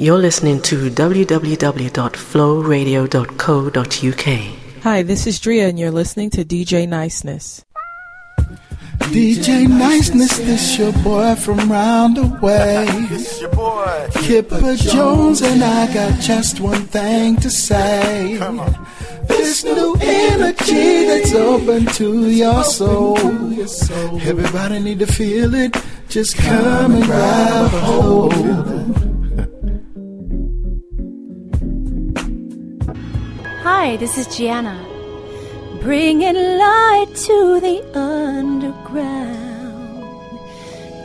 You're listening to www.flowradio.co.uk. Hi, this is Drea, and you're listening to DJ Niceness. DJ Niceness, this your boy from round the way. It's your boy. Kipper Jones, and I got just one thing to say. Come on. This new energy that's open to your soul. Everybody need to feel it. Just come and grab a hold. Hi, this is Gianna. Bringing light to the underground.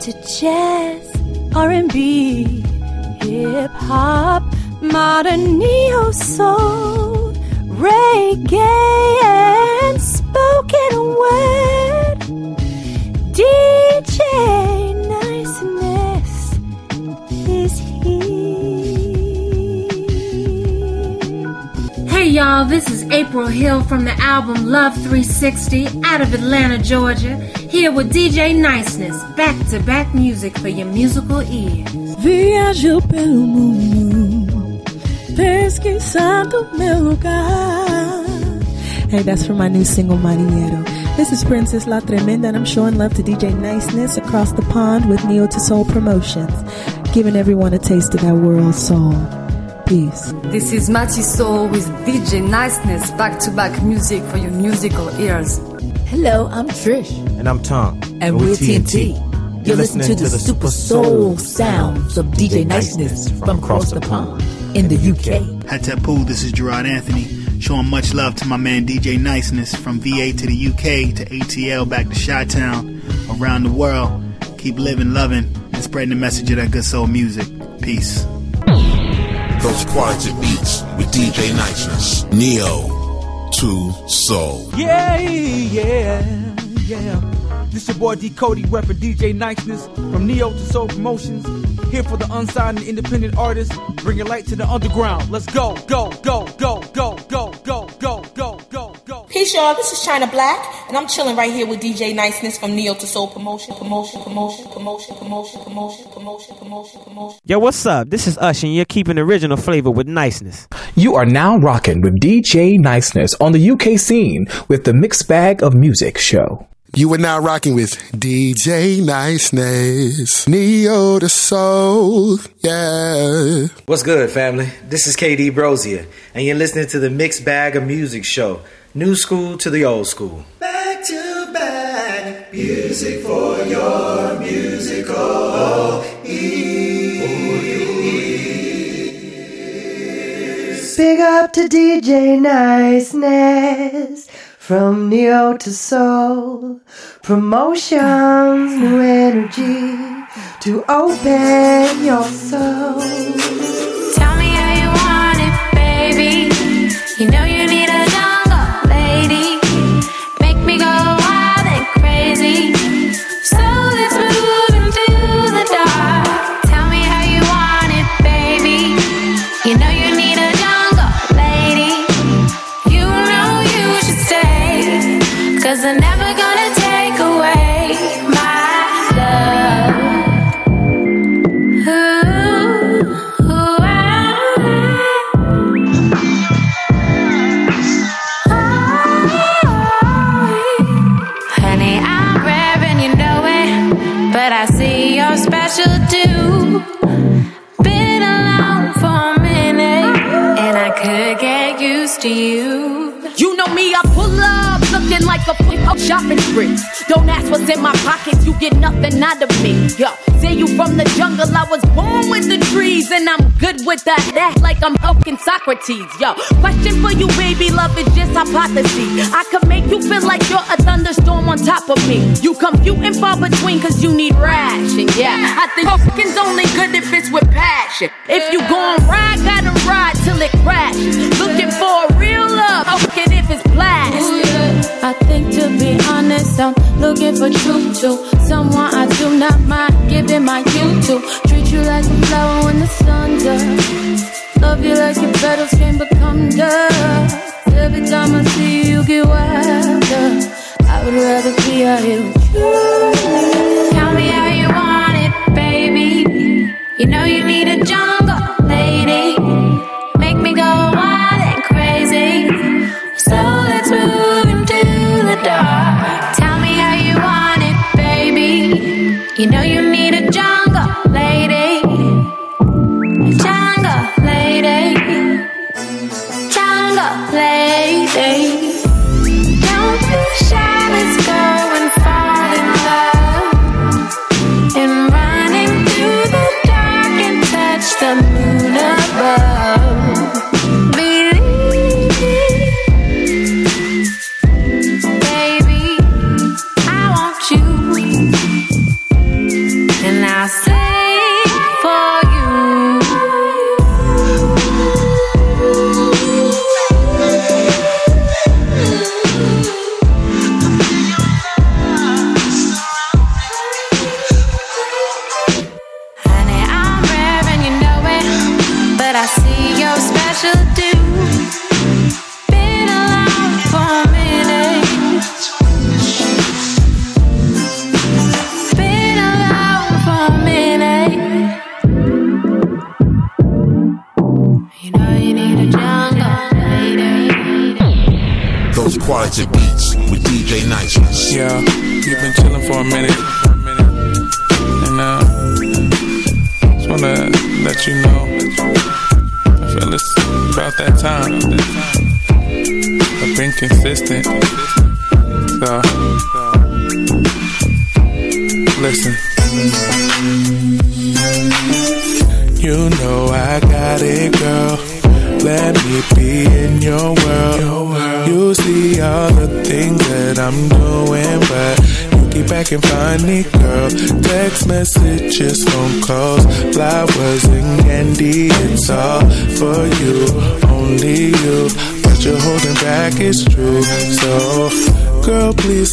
To jazz, R&B, hip hop, modern neo soul, reggae, and spoken word. DJ Niceness Hey y'all, this is April Hill from the album Love 360 out of Atlanta, Georgia, here with DJ Niceness, back to back music for your musical ears. Viajo pelo mundo, pesquisando meu lugar. Hey, that's from my new single, Marinero. This is Princess La Tremenda, and I'm showing love to DJ Niceness across the pond with Neo to Soul Promotions, giving everyone a taste of that world soul. Peace. This is Mati Soul with DJ Niceness, back to back music for your musical ears. Hello, I'm Trish. And I'm Tom. And, we're TNT. You're listening to the super soul sounds of DJ Niceness from across the pond in the UK. Hatapu, this is Gerard Anthony, showing much love to my man DJ Niceness from VA to the UK to ATL back to Chi Town, around the world. Keep living, loving, and spreading the message of that good soul music. Peace. Those quality beats with DJ Niceness. Neo to Soul. Yeah, yeah, yeah. This your boy D Cody repping DJ Niceness from Neo to Soul Promotions. Here for the unsigned and independent artists, bringing light to the underground. Let's go, go, go, go, go, go, go, go, go, go, go. Peace, y'all. This is China Black, and I'm chilling right here with DJ Niceness from Neo to Soul Promotion, Promotion, Promotion, Promotion, Promotion, Promotion, Promotion, Promotion, Promotion. Yo, what's up? This is Ush, and you're keeping original flavor with niceness. You are now rocking with DJ Niceness on the UK scene with the Mixed Bag of Music show. You are now rocking with DJ Niceness. Neo to Soul. Yeah. What's good, family? This is KD Brosia, and you're listening to the Mixed Bag of Music show. New school to the old school. Back to back, music for your musical ears. Big up to DJ Niceness from Neo to Soul. Promotions, new energy to open your soul. To you. You know me, I a flip up shopping spree. Don't ask what's in my pockets, you get nothing out of me. Yo, say you from the jungle, I was born with the trees, and I'm good with that. That like I'm fucking Socrates. Yo, question for you, baby, love is just hypothesis. I could make you feel like you're a thunderstorm on top of me. You come few and far between, cause you need ration. Yeah, I think fucking's only good if it's with passion. If you gon' ride, gotta ride till it crashes. Looking for a real love, fucking if it's plastic. I think to be honest, I'm looking for truth to someone I do not mind giving my you to. Treat you like a flower when the sun's up. Love you like your petals can become dust. Every time I see you, you get wilder. I would rather be out here with you. Tell me how you want it, baby. You know you need a jungle lady. You know you este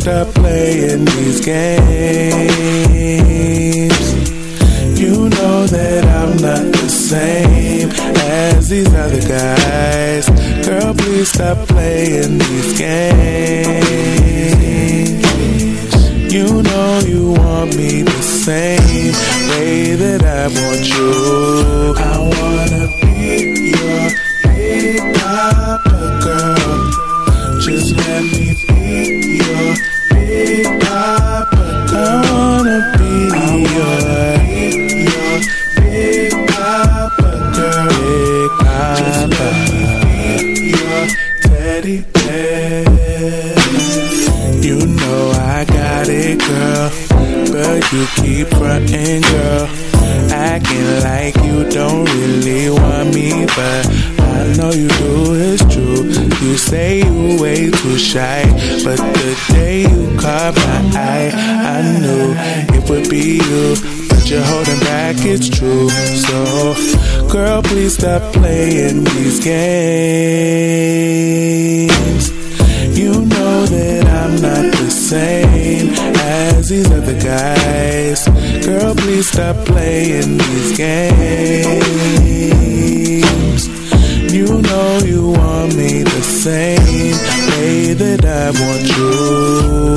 stop playing these games. You know that I'm not the same as these other guys. Girl, please stop playing these games. You know you want me the same way that I want you. I want say you way too shy, but the day you caught my eye, I knew it would be you But you're holding back, it's true. So, girl, please stop playing these games. You know that I'm not the same as these other guys. Girl, please stop playing these games. You know you want me same way that I want you.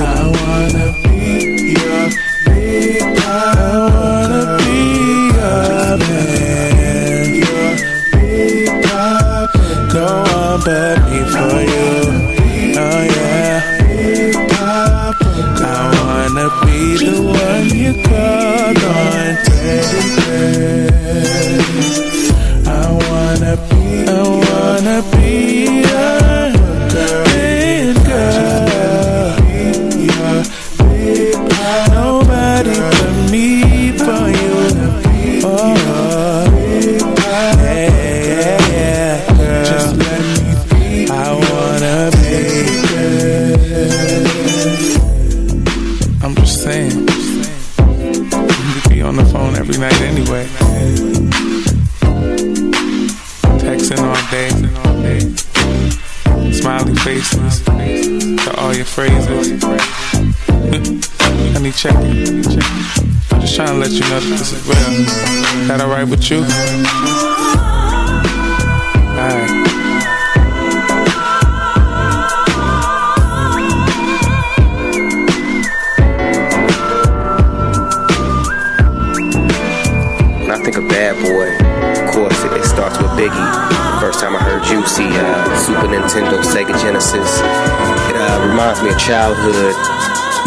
childhood.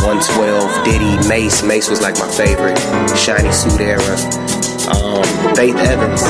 112, Diddy, Mase. Mase was like my favorite. Shiny Suit era. Um, Faith Evans.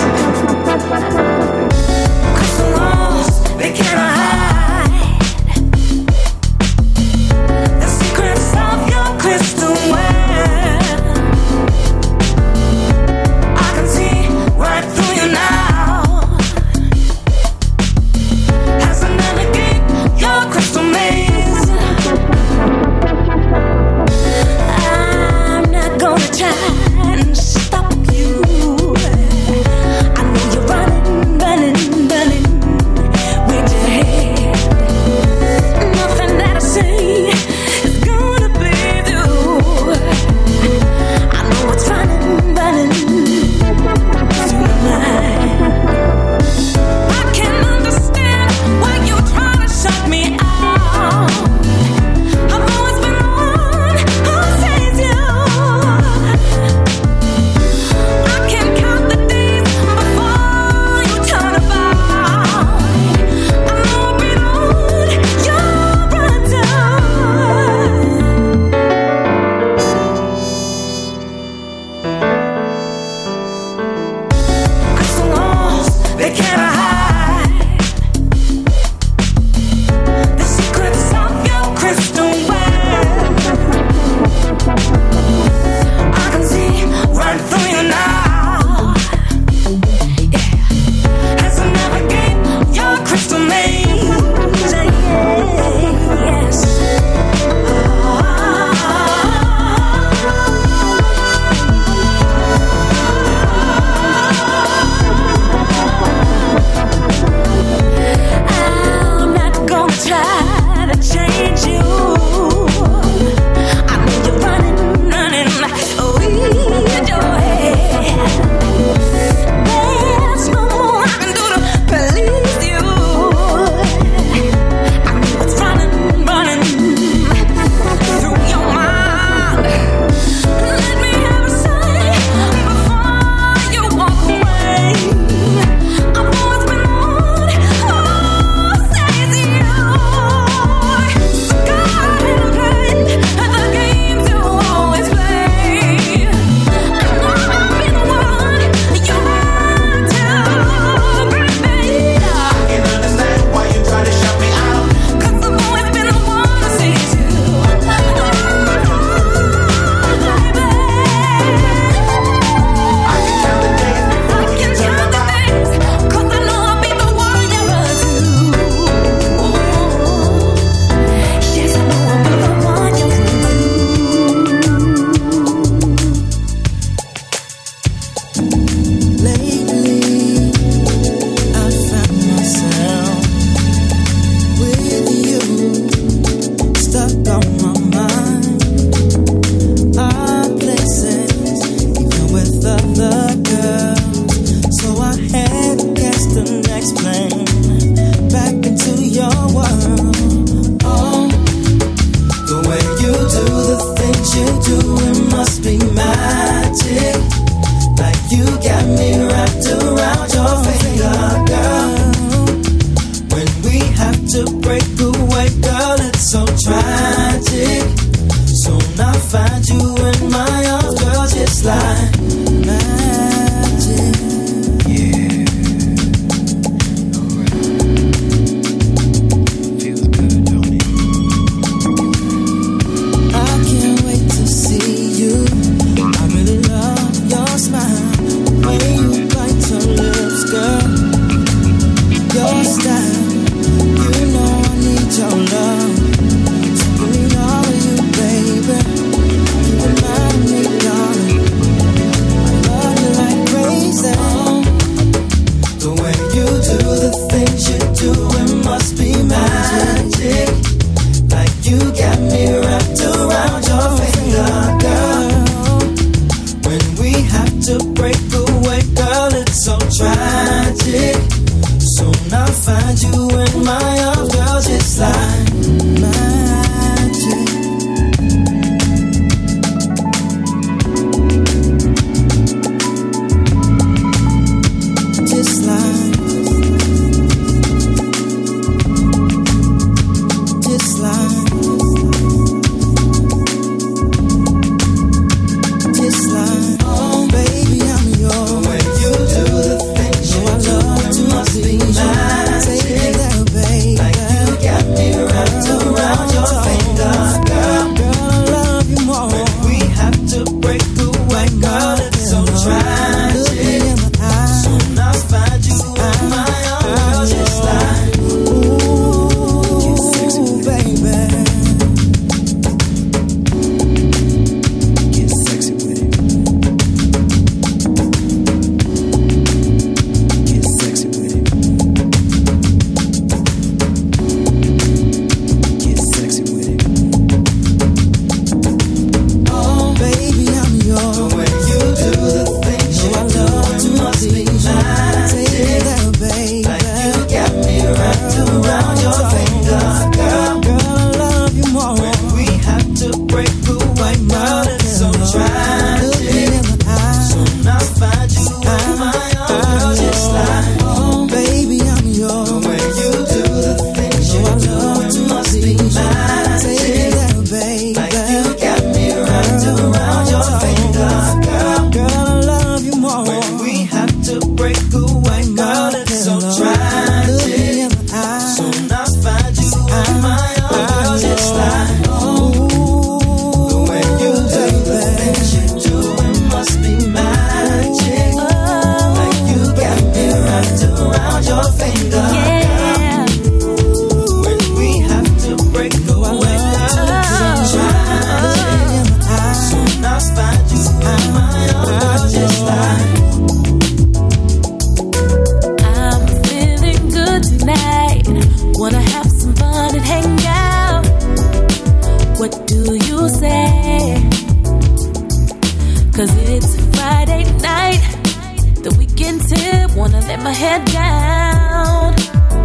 my head down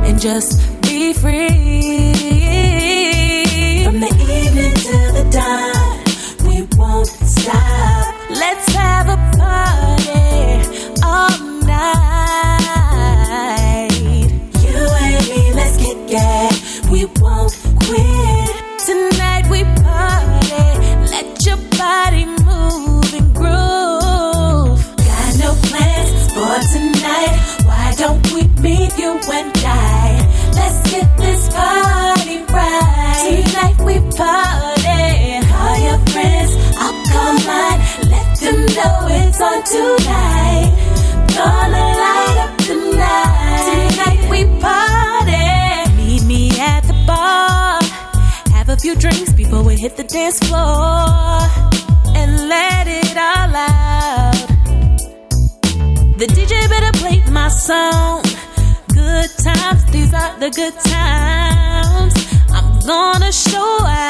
and just be free. to know it's on tonight. Gonna light up the night. Tonight we party. Meet me at the bar. Have a few drinks before we hit the dance floor. And let it all out. The DJ better play my song. Good times, these are the good times. I'm gonna show out.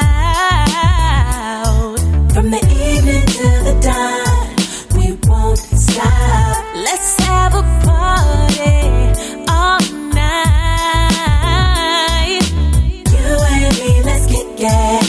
From the evening till the dawn, we won't stop. Let's have a party all night. You and me, let's get gas.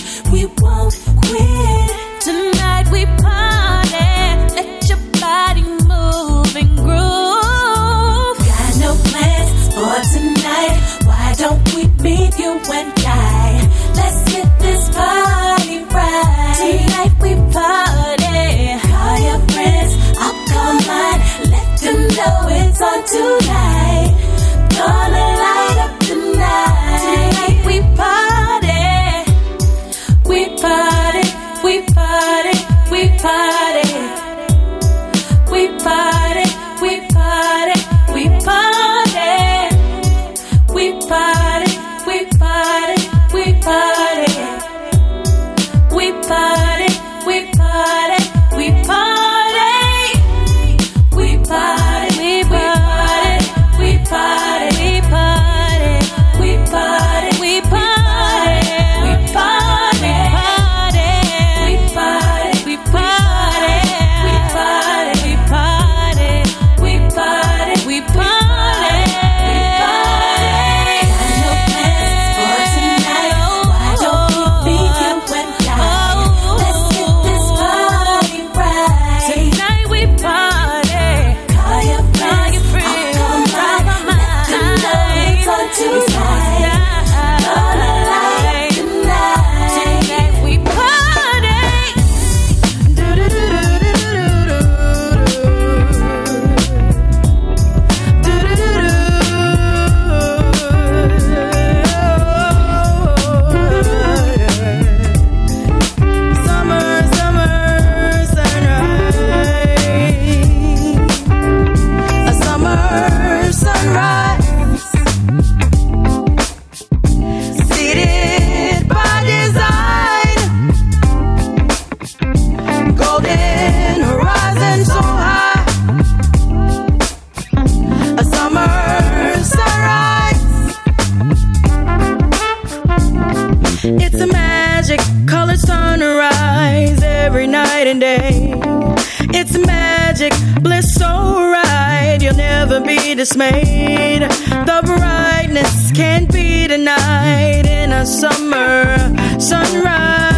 know it's on tonight. Gonna light up the night. Tonight we party, we party, we party, we party, we party, we party, we party. never be dismayed. The brightness can't be denied in a summer sunrise.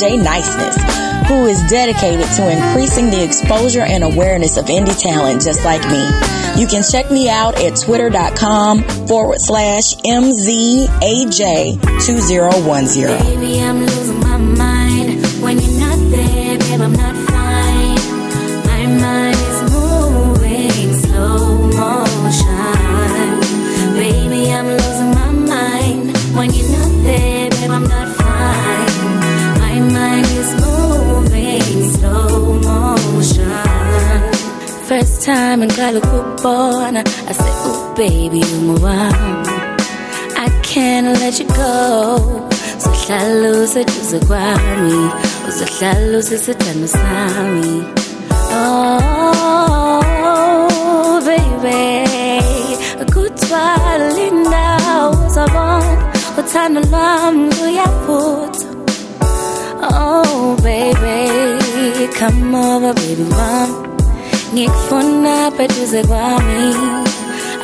DJ Niceness, who is dedicated to increasing the exposure and awareness of indie talent just like me. You can check me out at twitter.com forward slash MZAJ2010. I say oh baby, you move on I can't let you go. Uzahlala useduze kwami. Uzahlala usisithandwa sami. Oh baby. Kutwala uzabona Uthando lwami luyaphutha. Oh baby. Come over baby mama ngikufuna pheduze kwami.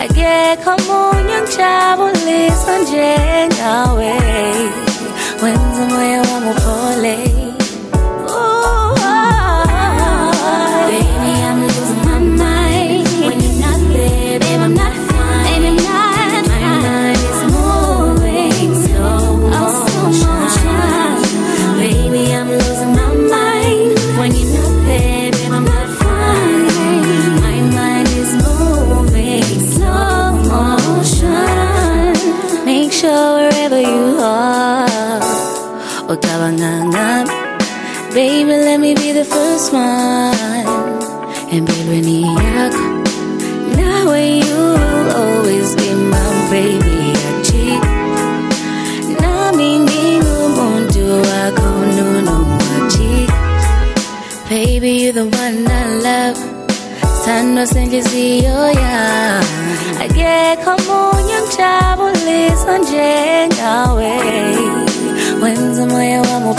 Akekho omunye ongijabulisa njengawe wenza umoya wami uphole. smile And baby ako Now you'll always be my baby. Achi Namingin mundo ako nunong achi Baby you're the one I love. Sana singiziyoya Age komunye mjabulisa njengawe Wenza moyo wami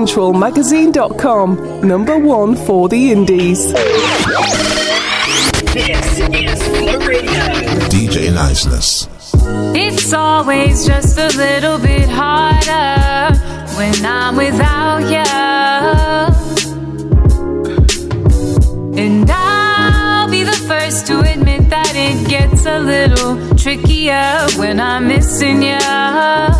centralmagazine.com, number one for the indies. This is Florida. DJ Niceness. It's always just a little bit harder when I'm without you. And I'll be the first to admit that it gets a little trickier when I'm missing you.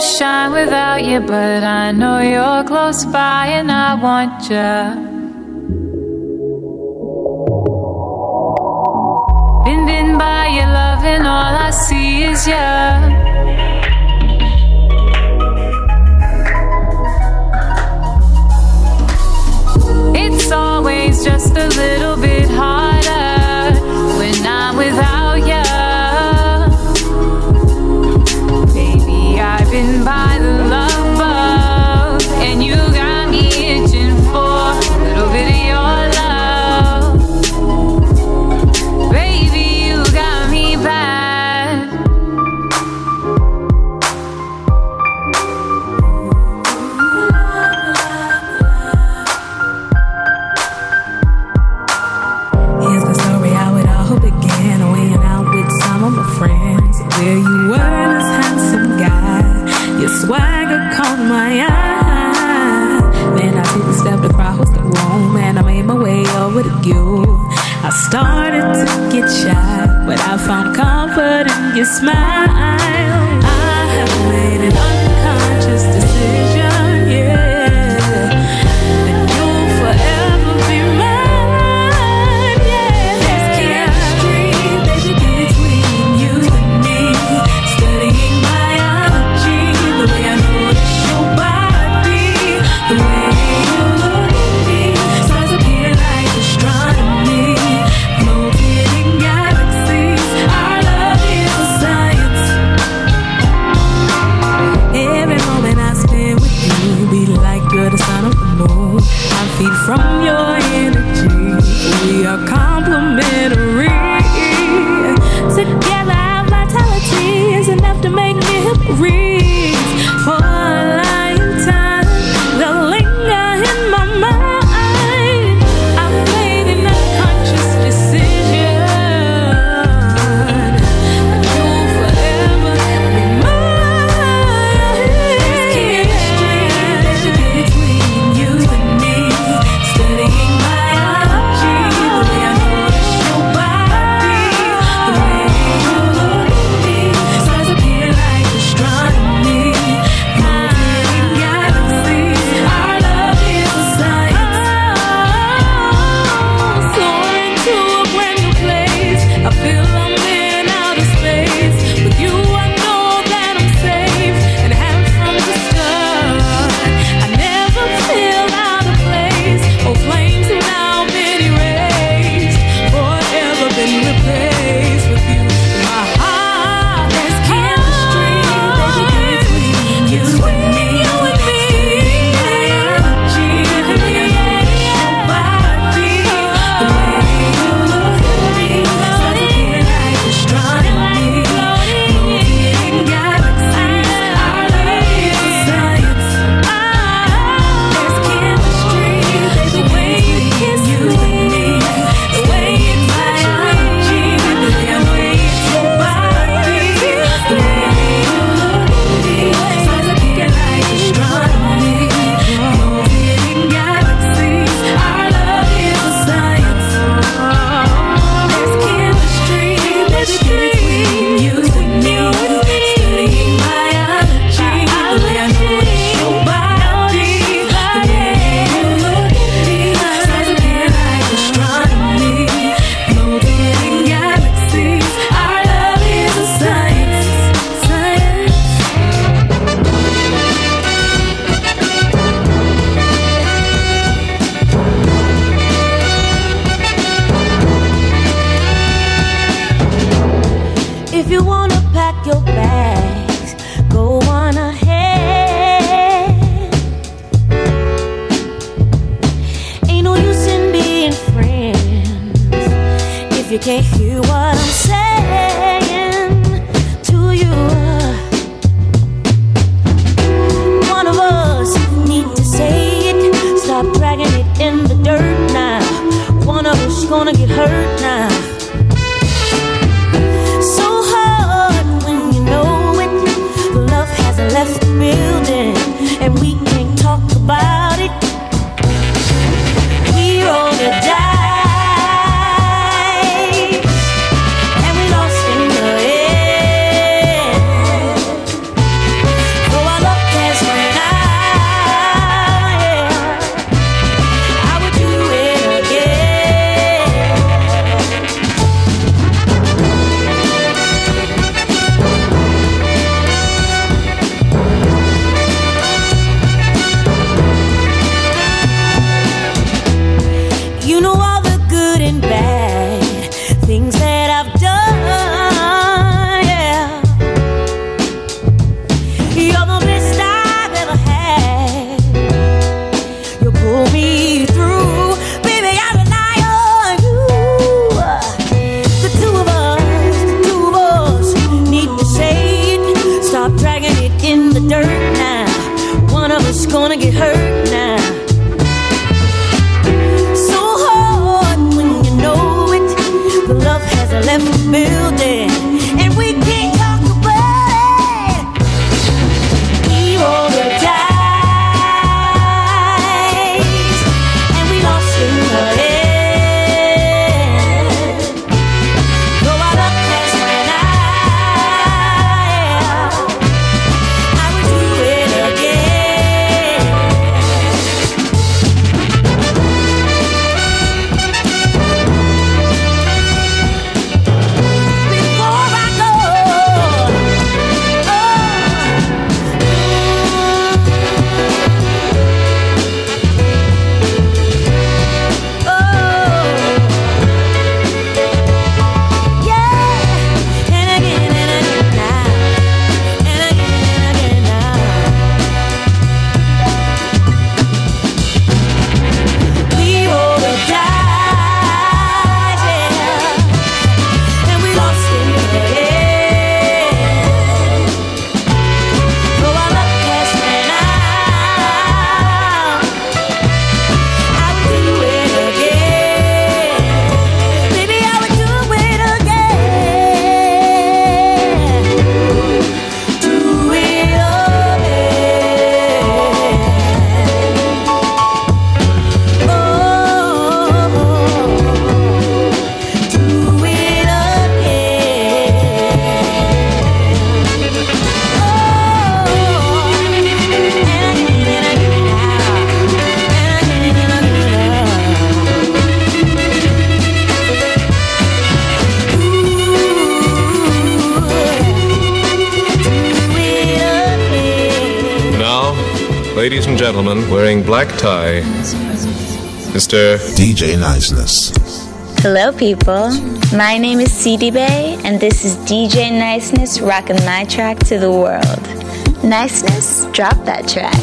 shine without you, but I know you're close by and I want you. But I found comfort in your smile. DJ Niceness. Hello, people. My name is CD Bay, and this is DJ Niceness rocking my track to the world. Niceness, drop that track.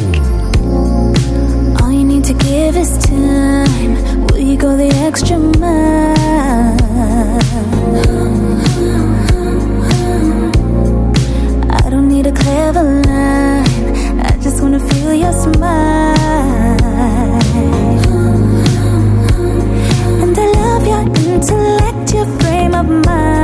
All you need to give is time. Will you go the extra mile? I don't need a clever line. I just wanna feel your smile. to let your frame of mind.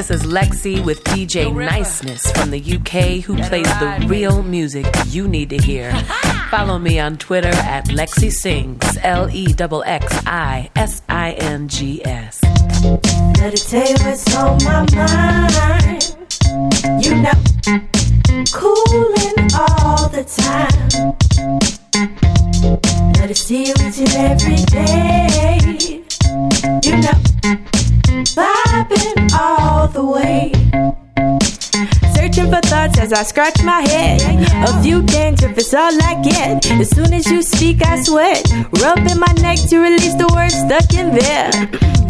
This is Lexi with DJ Niceness from the UK who plays the real music you need to hear. Follow me on Twitter at Lexi Sings, L E X I S I N G S. Meditate what's on my mind. You know. I scratch my head. A few games if it's all I get. As soon as you speak, I sweat. Rubbing my neck to release the words stuck in there.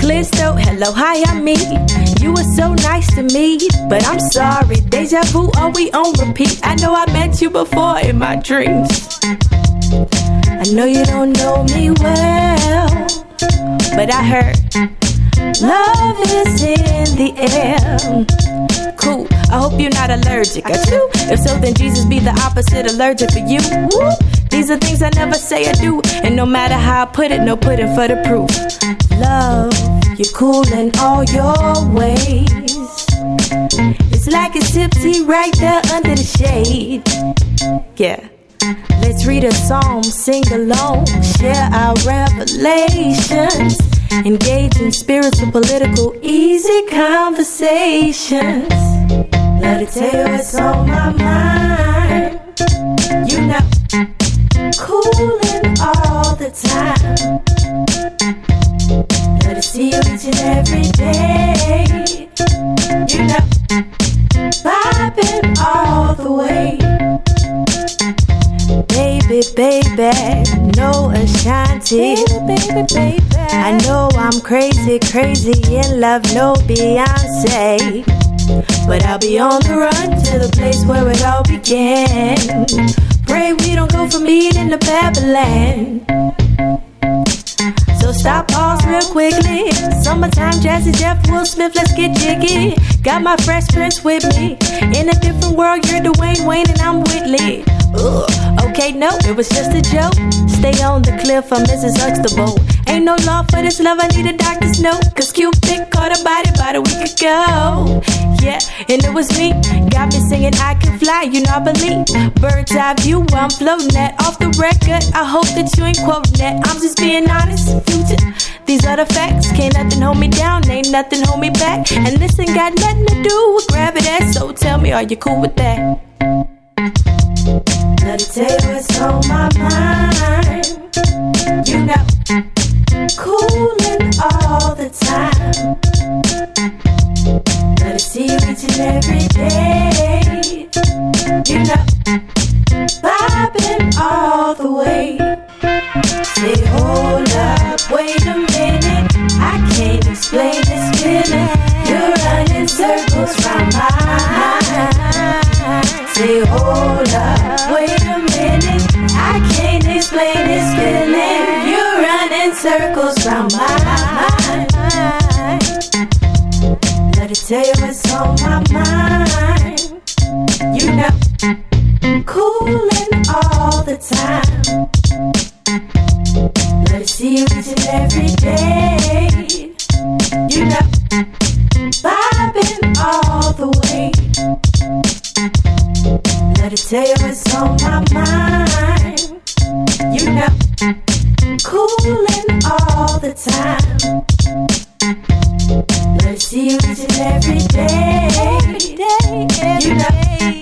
Throat, hello, hi, I'm me. You were so nice to me, but I'm sorry. Deja vu, are we on repeat? I know I met you before in my dreams. I know you don't know me well, but I heard love is in the air. I hope you're not allergic. Do. If so, then Jesus be the opposite allergic for you. These are things I never say I do, and no matter how I put it, no pudding for the proof. Love, you're cool in all your ways. It's like it's tipsy right there under the shade. Yeah. Let's read a psalm, sing along, share our revelations, engage in spiritual, political, easy conversations. Let it tell you what's on my mind. You know, cooling all the time. Let it see you each and every day. You know, vibing all the way. Baby, baby, no Ashanti. Baby, baby, I know I'm crazy, crazy in love, no Beyonce. But I'll be on the run to the place where it all began. Pray we don't go from Eden to Babylon. So stop, pause real quickly. Summertime, Jazzy Jeff, Will Smith, let's get jiggy. Got my fresh prince with me. In a different world, you're Dwayne Wayne and I'm Whitley. Ugh. Okay, no, it was just a joke. Stay on the cliff, I'm Mrs. Huxtable. Ain't no law for this love, I need a doctor's note. Cause Cupid caught a body about a week ago. Yeah, and it was me. Got me singing, I can fly, you know I believe. Bird's eye view, I'm floating that off the record. I hope that you ain't quoting that. I'm just being honest. Future, these are the facts. Can't nothing hold me down, ain't nothing hold me back. And this ain't got nothing to do with gravity. So tell me, are you cool with that? Let it tell you what's on my mind. You know, cooling all the time. Let it see you each and every day. You know, vibing all the way. Say, hold up, wait a minute. I can't explain this feeling. You're running circles round my mind. Say, hold up, wait a minute. I can't explain this feeling. Circles round my mind. Let it tell you what's on my mind. You know, cooling all the time. Let it see you each and every day. You know, vibing all the way. Let it tell you what's on my mind. You know, cooling all the time. Let it see you each and every day. You know,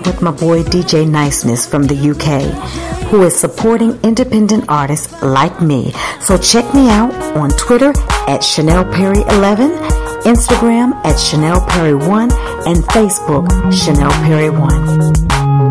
out with my boy DJ Niceness from the UK, who is supporting independent artists like me. So check me out on Twitter at Chanel Perry 11, Instagram at Chanel Perry 1, and Facebook Chanel Perry 1.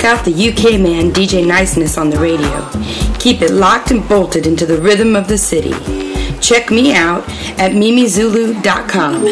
check out the UK man DJ Niceness on the radio. Keep it locked and bolted into the rhythm of the city. Check me out at mimizulu.com.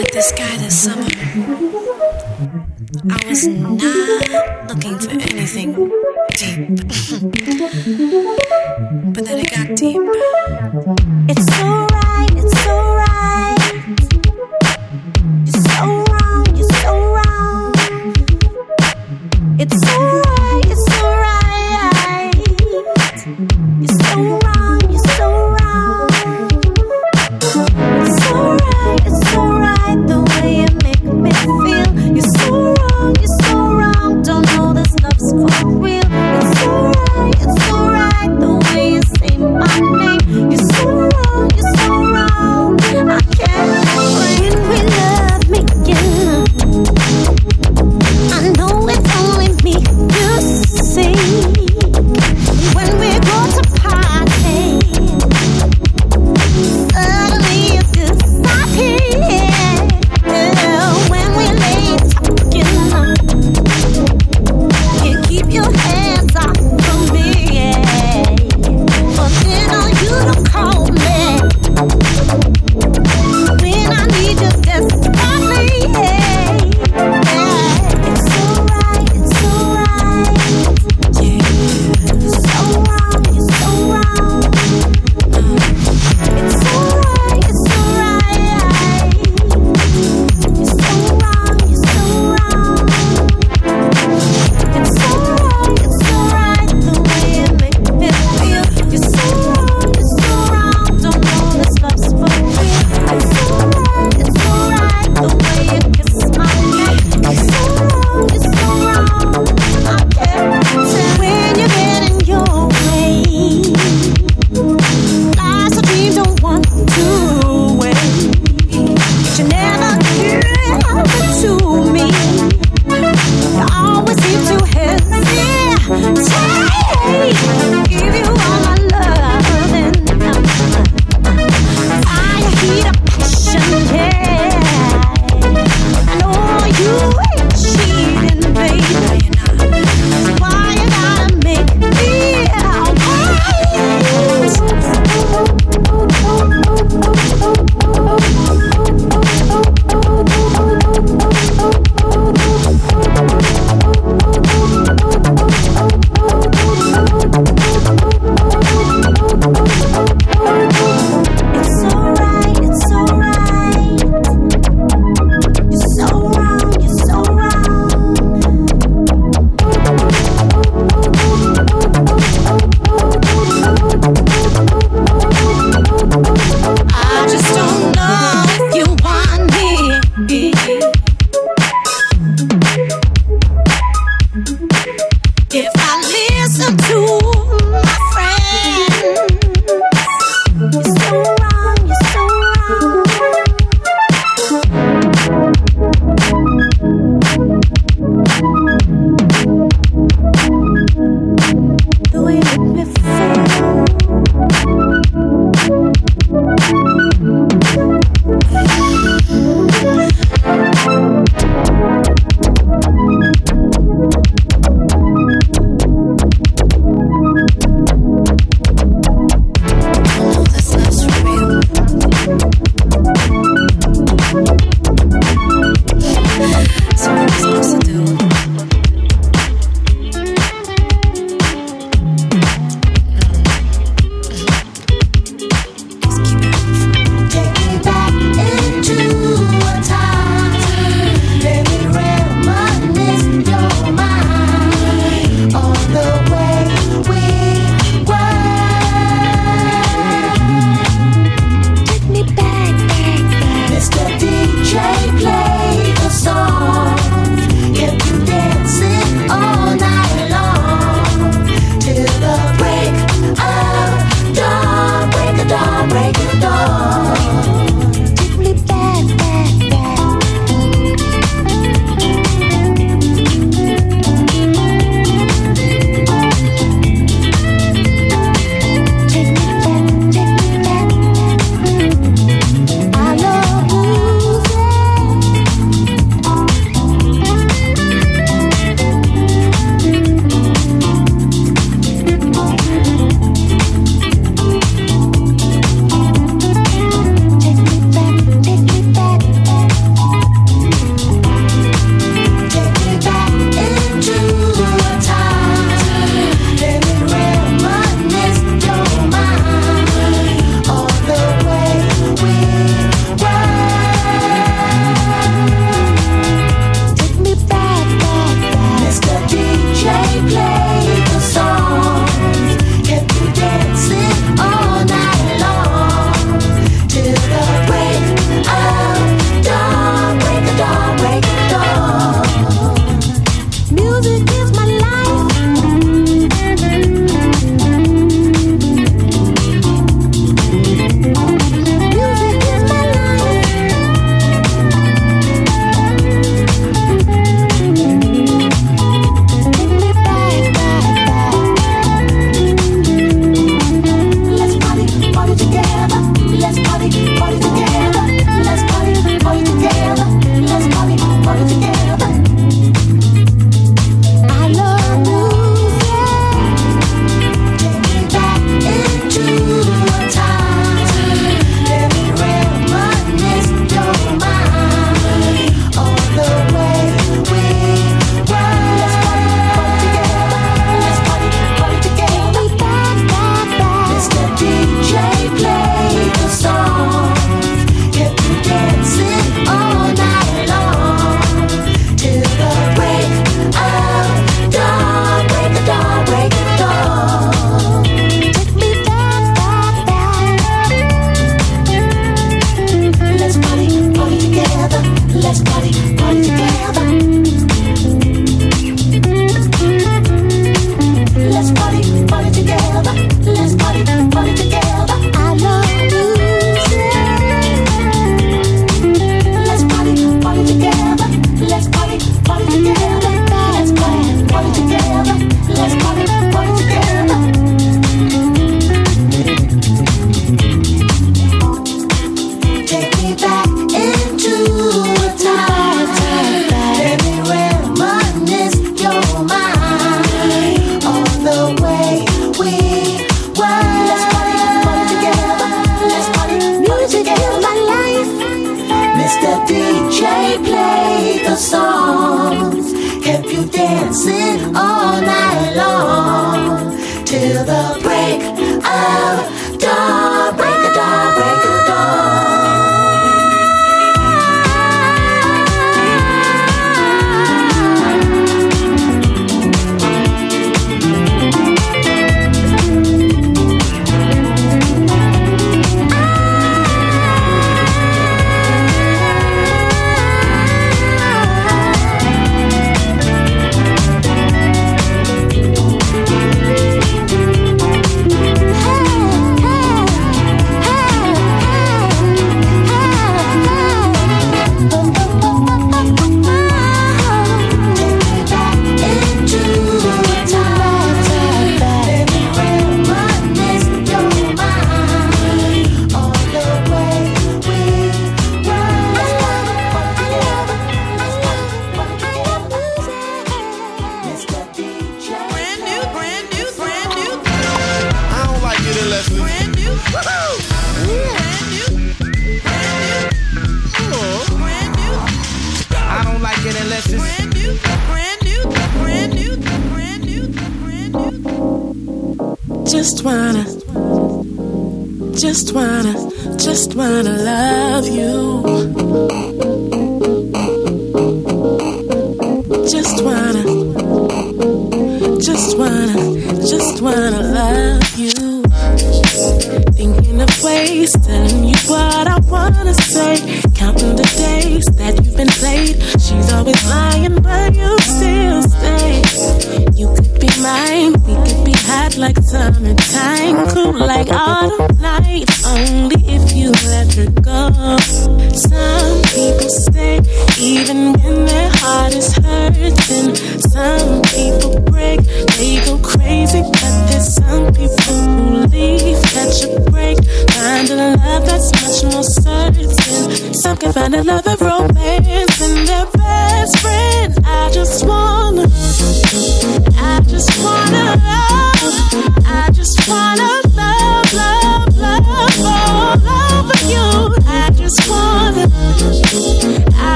till the break of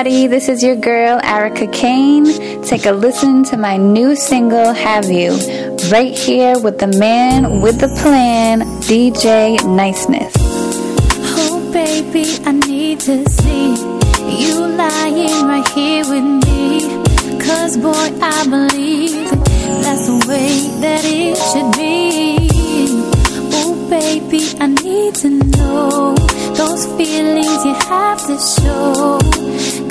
everybody. This is your girl, Erica Kane. Take a listen to my new single, Have You, right here with the man with the plan, DJ Niceness. Oh, baby, I need to see you lying right here with me. Cause, boy, I believe that's the way that it should be. Oh, baby, I need to know those feelings you have to show.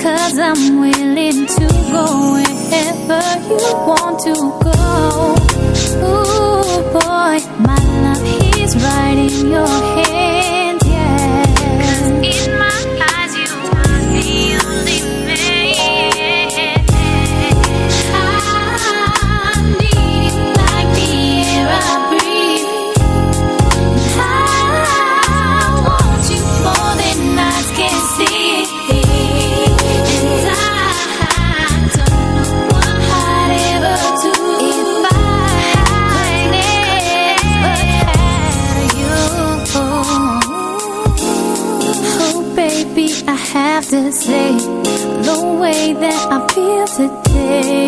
Cause I'm willing to go wherever you want to go. Ooh, boy, my love, is right in your head. that I feel today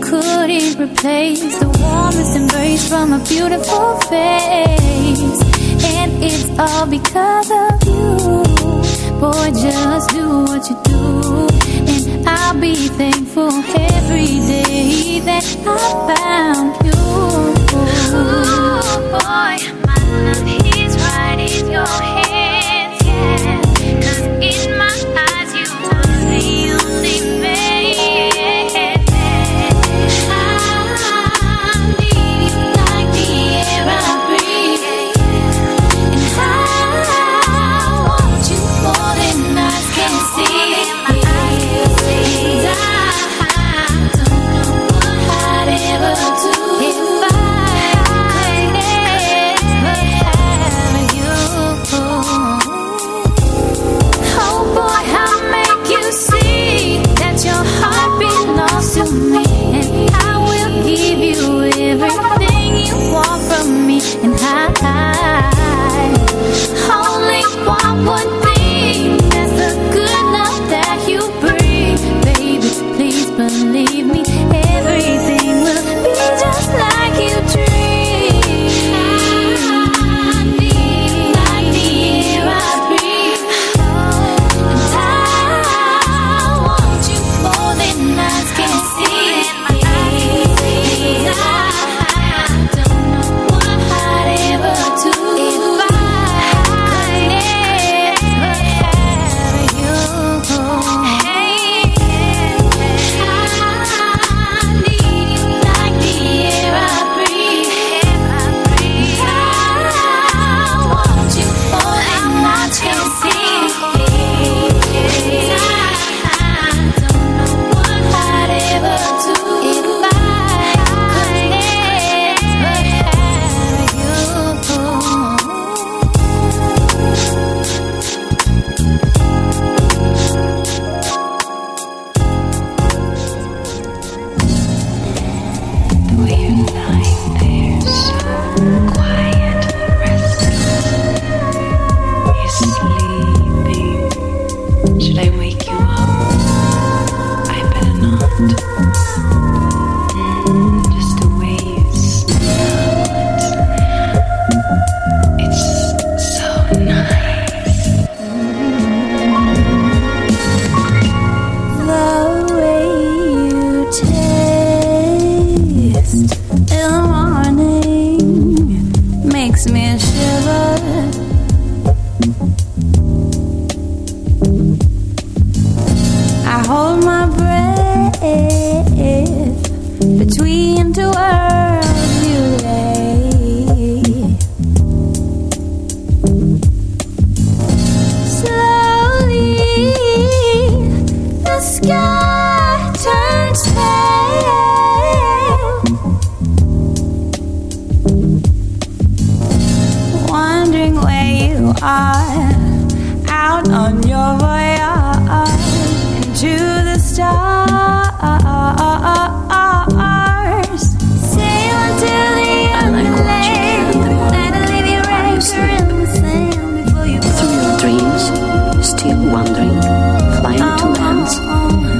couldn't replace the warmest embrace from a beautiful face. And it's all because of you. Boy, just do what you do. And I'll be thankful every day that I found you. Boy, my love.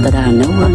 but I know her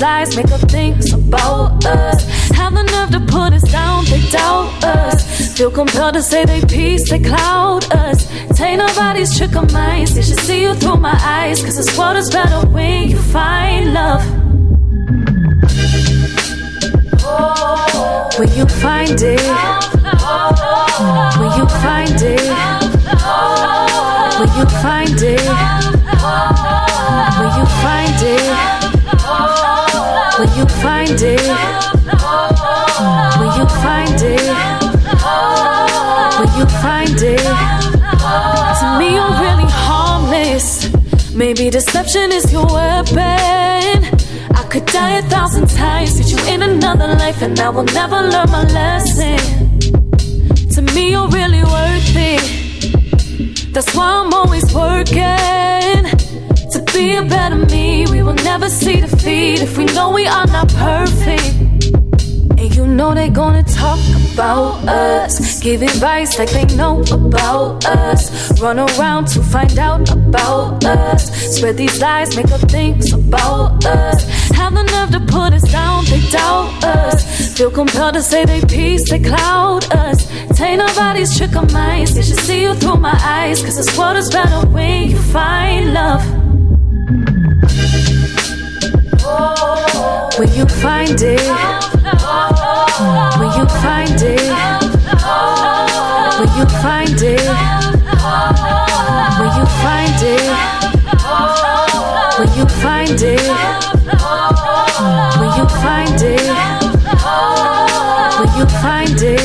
lies, make up things about us. Have the nerve to put us down, they doubt us. Feel compelled to say they peace, they cloud us. Take nobody's trick or minds, they should see you through my eyes, cause this world is better Deception is your weapon. I could die a thousand times, get you in another life, and I will never learn my lesson. To me, you're really worth it. That's why I'm always working to be a better me. We will never see defeat if we know we are not perfect. And you know they're gonna talk about us. Give advice like they know about us. Run around to find out about us. Spread these lies, make up things about us. Have the nerve to put us down, they doubt us. Feel compelled to say they peace, they cloud us. Taint nobody's trick of minds. They should see you through my eyes. Cause this world is better when you find love. When you find it, when you find it, when you find it, when you find it, when you find it, when you find it, when you find it.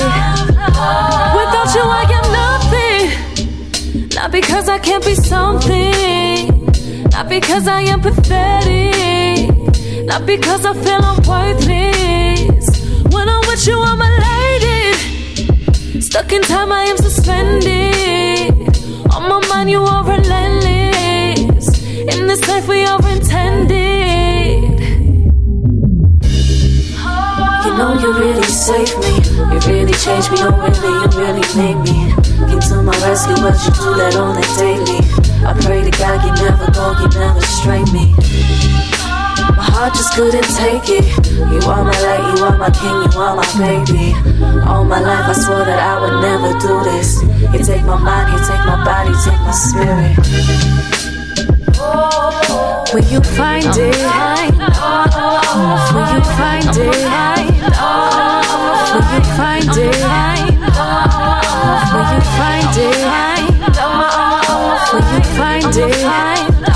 Without you, I am nothing. Not because I can't be something, not because I am pathetic. Not because I feel I'm worthless. When I'm with you, I'm a lady. Stuck in time, I am suspended. On my mind, you are relentless. In this life, we are intended. You know you really saved me. You really changed me. Oh, really, you really made me. Came to my rescue, but you do that on the daily. I pray to God you never go, you never stray me. Heart just couldn't take it. You are my light, you are my king, you are my baby. All my life I swore that I would never do this. You take my mind, you take my body, take my spirit. Will you find it, Will you find it, Will you find it, Will you find it, when you find it,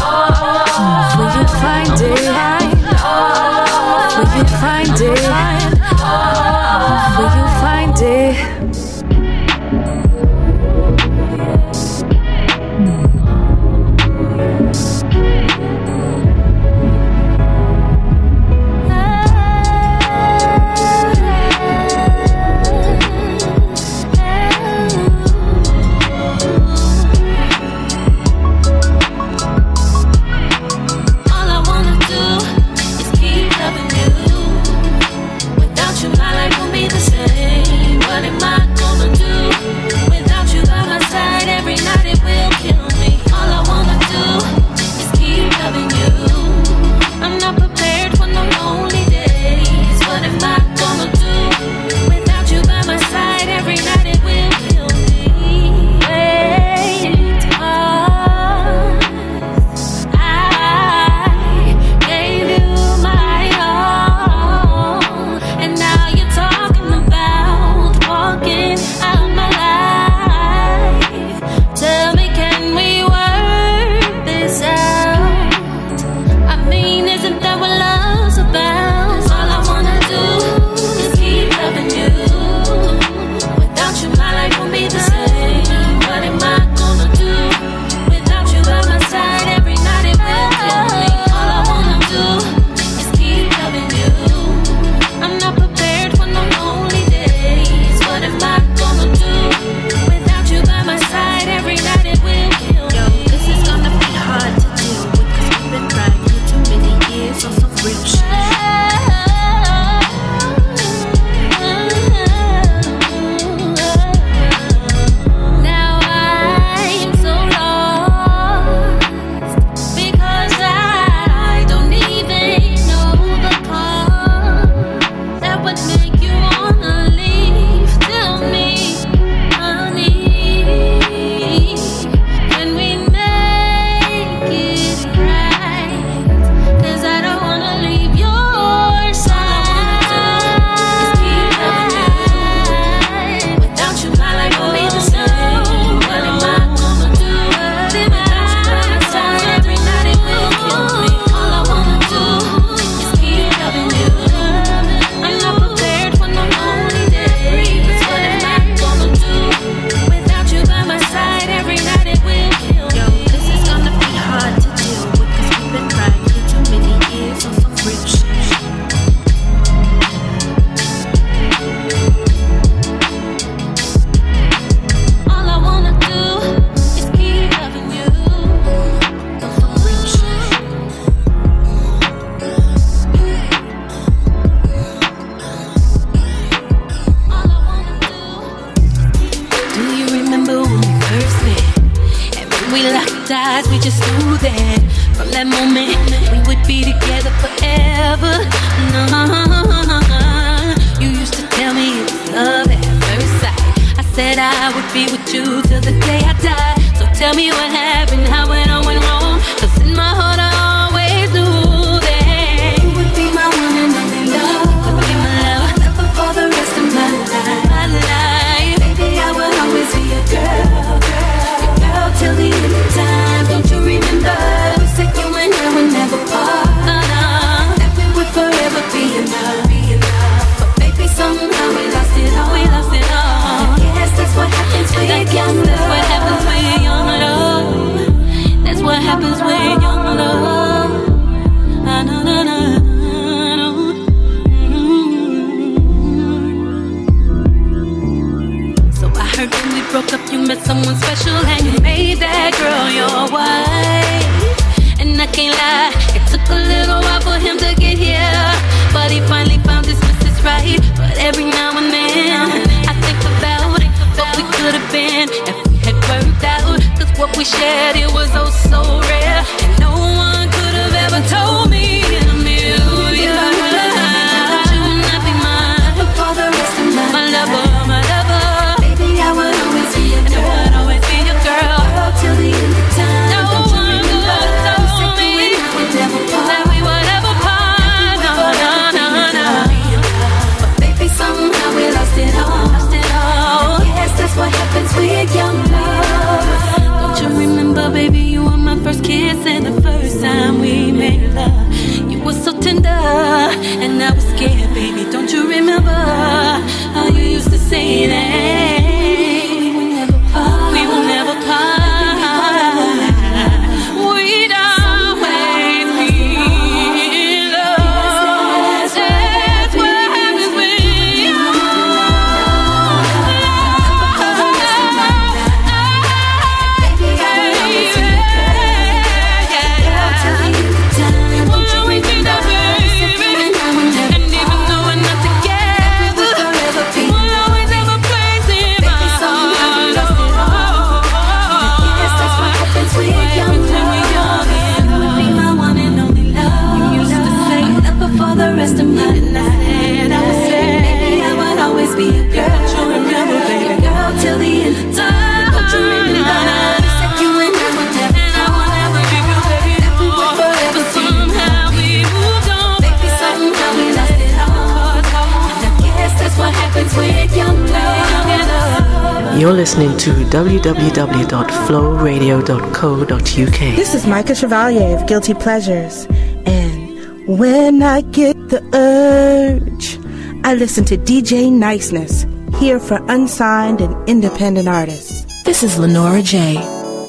is Micah Chevalier of Guilty Pleasures. And when I get the urge, I listen to DJ Niceness, here for unsigned and independent artists. This is Lenora J,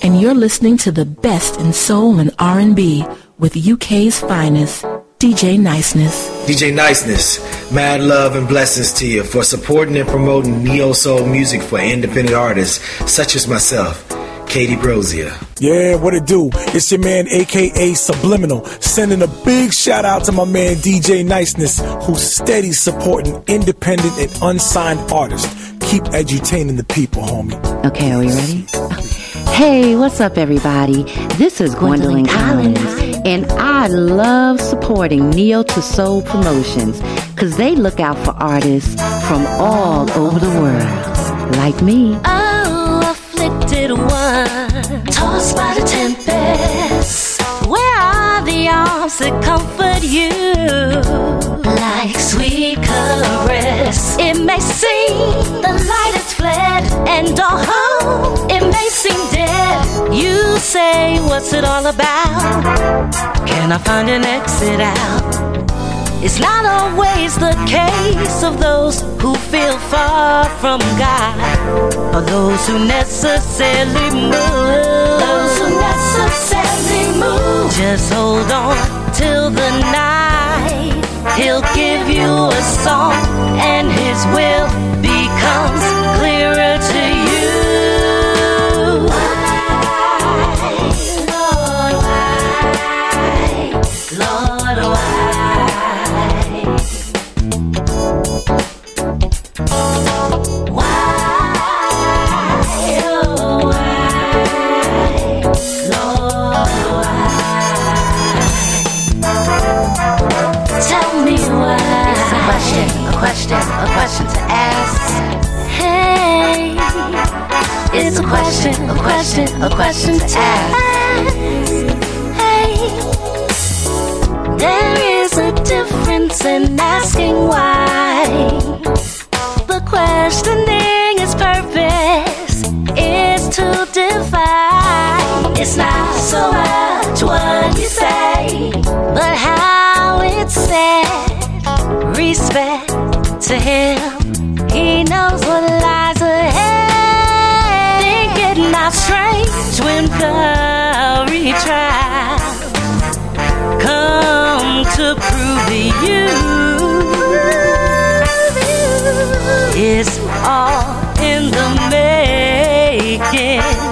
and you're listening to the best in soul and R&B with UK's finest, DJ Niceness. DJ Niceness, mad love and blessings to you for supporting and promoting neo soul music for independent artists such as myself, Katie Brosier. Yeah, what it do? It's your man, aka Subliminal, sending a big shout out to my man DJ Niceness, who's steady supporting independent and unsigned artists. Keep edutaining the people, homie. Okay, are we ready? Hey, what's up, everybody? This is Gwendolyn, Collins, and I love supporting Neo to Soul Promotions because they look out for artists from all over the world, like me. Tossed by the tempest. Where are the arms that comfort you? Like sweet caress. It may seem the light has fled, and oh, it may seem dead. You say, what's it all about? Can I find an exit out? It's not always the case of those who feel far from God, or those who necessarily move. Those who necessarily move. Just hold on till the night. He'll give you a song, and His will becomes question, a question, a question to ask. Hey, it's a question, a question, a question to ask. Hey, there is a difference in asking why. The questioning is purpose is to divide. It's not so much what Respect to him, he knows what lies ahead. Think it not strange when Curry tried come to prove to you it's all in the making.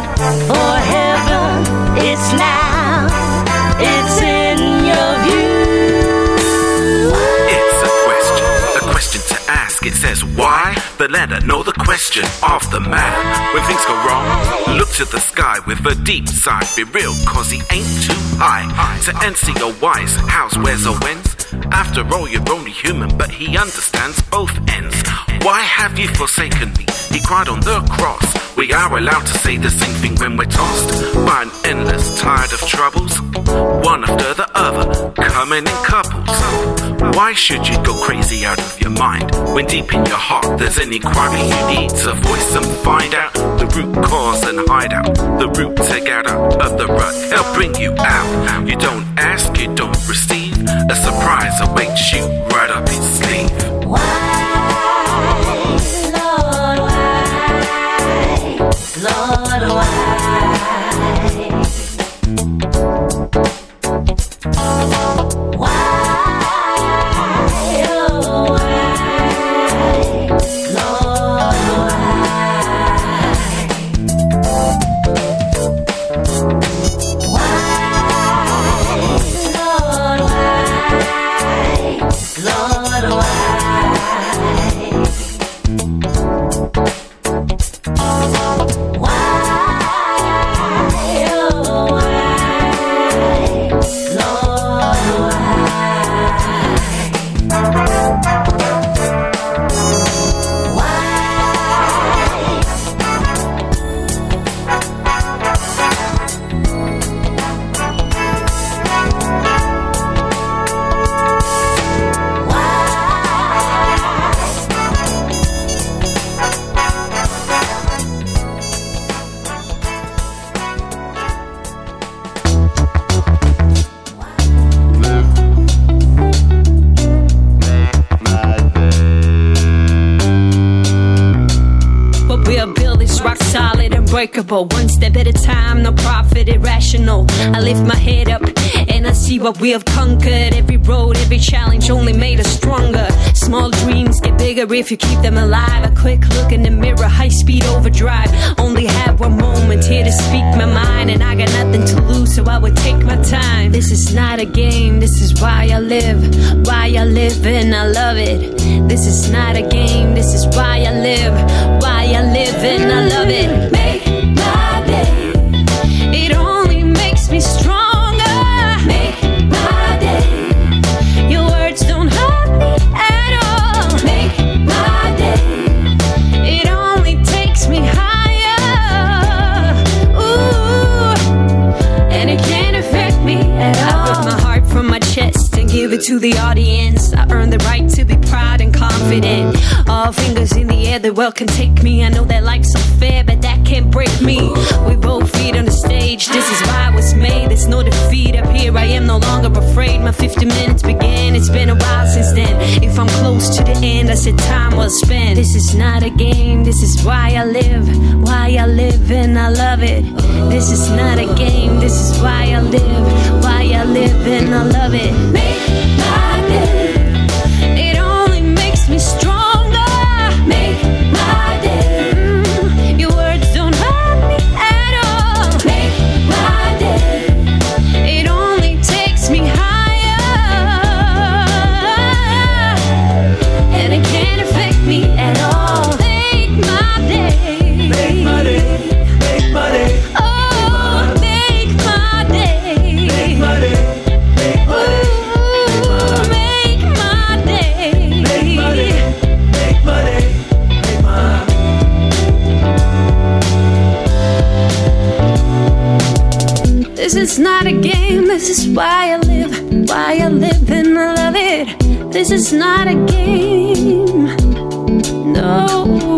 Says why? The letter, know the question of the man. When things go wrong, look to the sky with a deep sigh. Be real, cause he ain't too high. To NC or wise, how's, where's or when's? After all, you're only human, but he understands both ends. Why have you forsaken me? He cried on the cross. We are allowed to say the same thing when we're tossed by an endless tide of troubles, one after the other, coming in couples. Why should you go crazy out of your mind when deep in your heart there's an inquiry you need to voice and find out the root cause and hide out the root to get out of the rut? He'll bring you out. You don't ask, you don't receive. A surprise awaits you right up his sleeve. Lord, why? Lord, why? Unbreakable. One step at a time, no profit, irrational. I lift my head up and I see what we have conquered. Every road, every challenge only made us stronger. Small dreams get bigger if you keep them alive. A quick look in the mirror, high speed overdrive. Only have one moment here to speak my mind, and I got nothing to lose, so I would take my time. This is not a game, this is why I live. Why I live and I love it. This is not a game, this is why I live. Why I live and I love it. It to the audience. I earn the right to be proud and confident. All fingers in the air, the world can take me. I know that life's unfair, but that can't break me. We both feet on the stage. This is why I was made. There's no defeat up here. I am no longer afraid. My 50 minutes began. It's been a while since then. If I'm close to the end, I said time well spent. This is not a game. This is why I live. Why I live and I love it. This is not a game. This is why I live. Why I live and I love it. Make is not a game. This is why I live, why I live and I love it. This is not a game. No,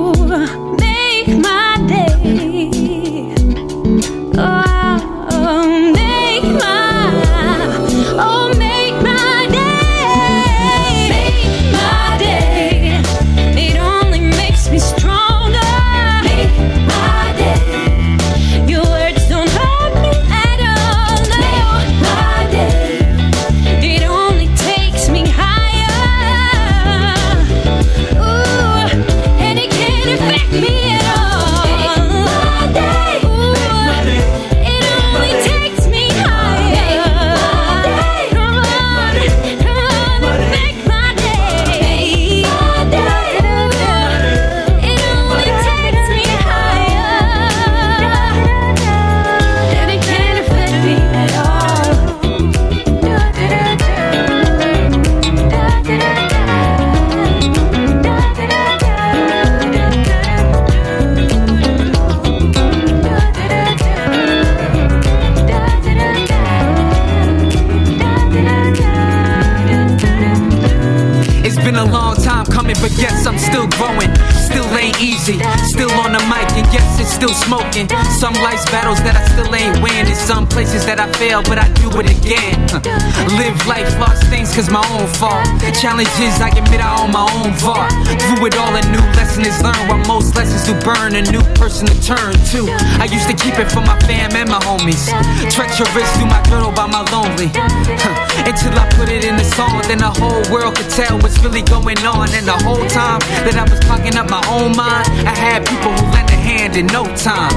Some life's battles that I still ain't win. In some places that I fail, but I do it again. Live life, lost things, cause my own fault. Challenges, I admit I own my own fault. Through it all, a new lesson is learned. While most lessons do burn, a new person to turn to. I used to keep it for my fam and my homies. Treacherous through my journal by my lonely. Until I put it in the song, then the whole world could tell what's really going on. And the whole time that I was clogging up my own mind, I had people who lent a hand in no time.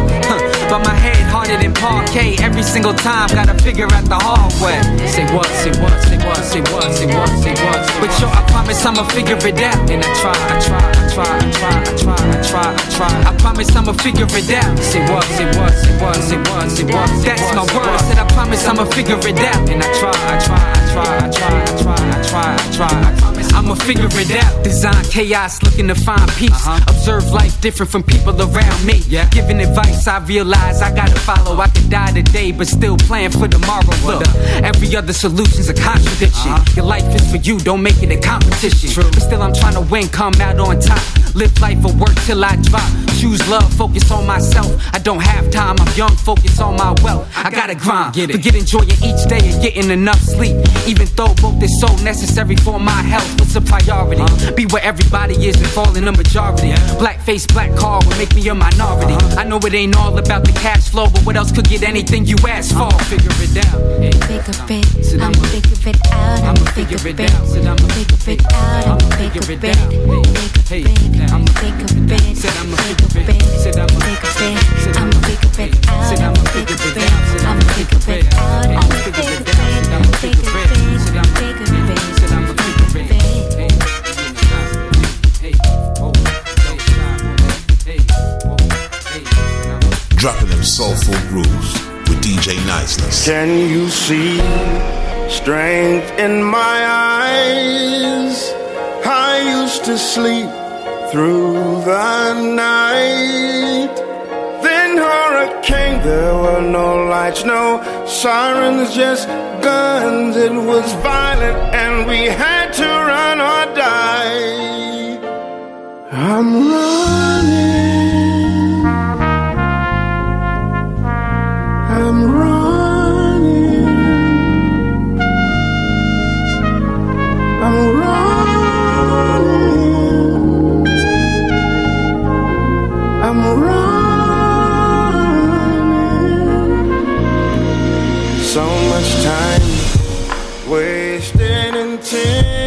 But my head harder than parquet every single time. Gotta figure out the hard way. Say what, say what, say what, say what, say what, say what. But yo, I promise I'ma figure it out. And I try, I try, I try, I try, I try, I try, I try. I promise I'ma figure it out. Say what, say what, say what, say what, say what. That's my word. Said I promise I'ma figure it out. And I try, I try, I try, I try, I try, I try, I try. I promise I'ma figure it out. Design chaos, looking to find peace. Observe life different from people around me. Giving advice, I realize I gotta follow. I could die today, but still plan for tomorrow. Look, every other solution's a contradiction. Your life is for you, don't make it a competition. But still, I'm trying to win, come out on top. Live life or work till I drop. Choose love, focus on myself. I don't have time, I'm young, focus on my wealth. I gotta grind, get it. Forget enjoying each day and getting enough sleep. Even though both is so necessary for my health, what's a priority? Uh-huh. Be where everybody is and fall in the majority. Black face, black car will make me a minority. Uh-huh. I know it ain't all about the cash flow, but what else could get anything you ask for? Figure it out. Hey. Figure it, I'ma figure it out, I'ma figure it out, I'ma figure it out, I'ma figure it, Hey, I'ma figure it, said I'ma figure it, said I'ma figure it, I'ma figure it out, said I'ma figure it out, I'ma figure it out, I'ma figure it out, I'ma figure it, said I'ma figure it, said I'ma figure it. Dropping them soulful grooves with DJ Niceness. Can you see strength in my eyes? I used to sleep through the night. Then hurricane, there were no lights, no sirens, just guns. It was violent, and we had to run or die. I'm running. Running. So much time wasted in 10,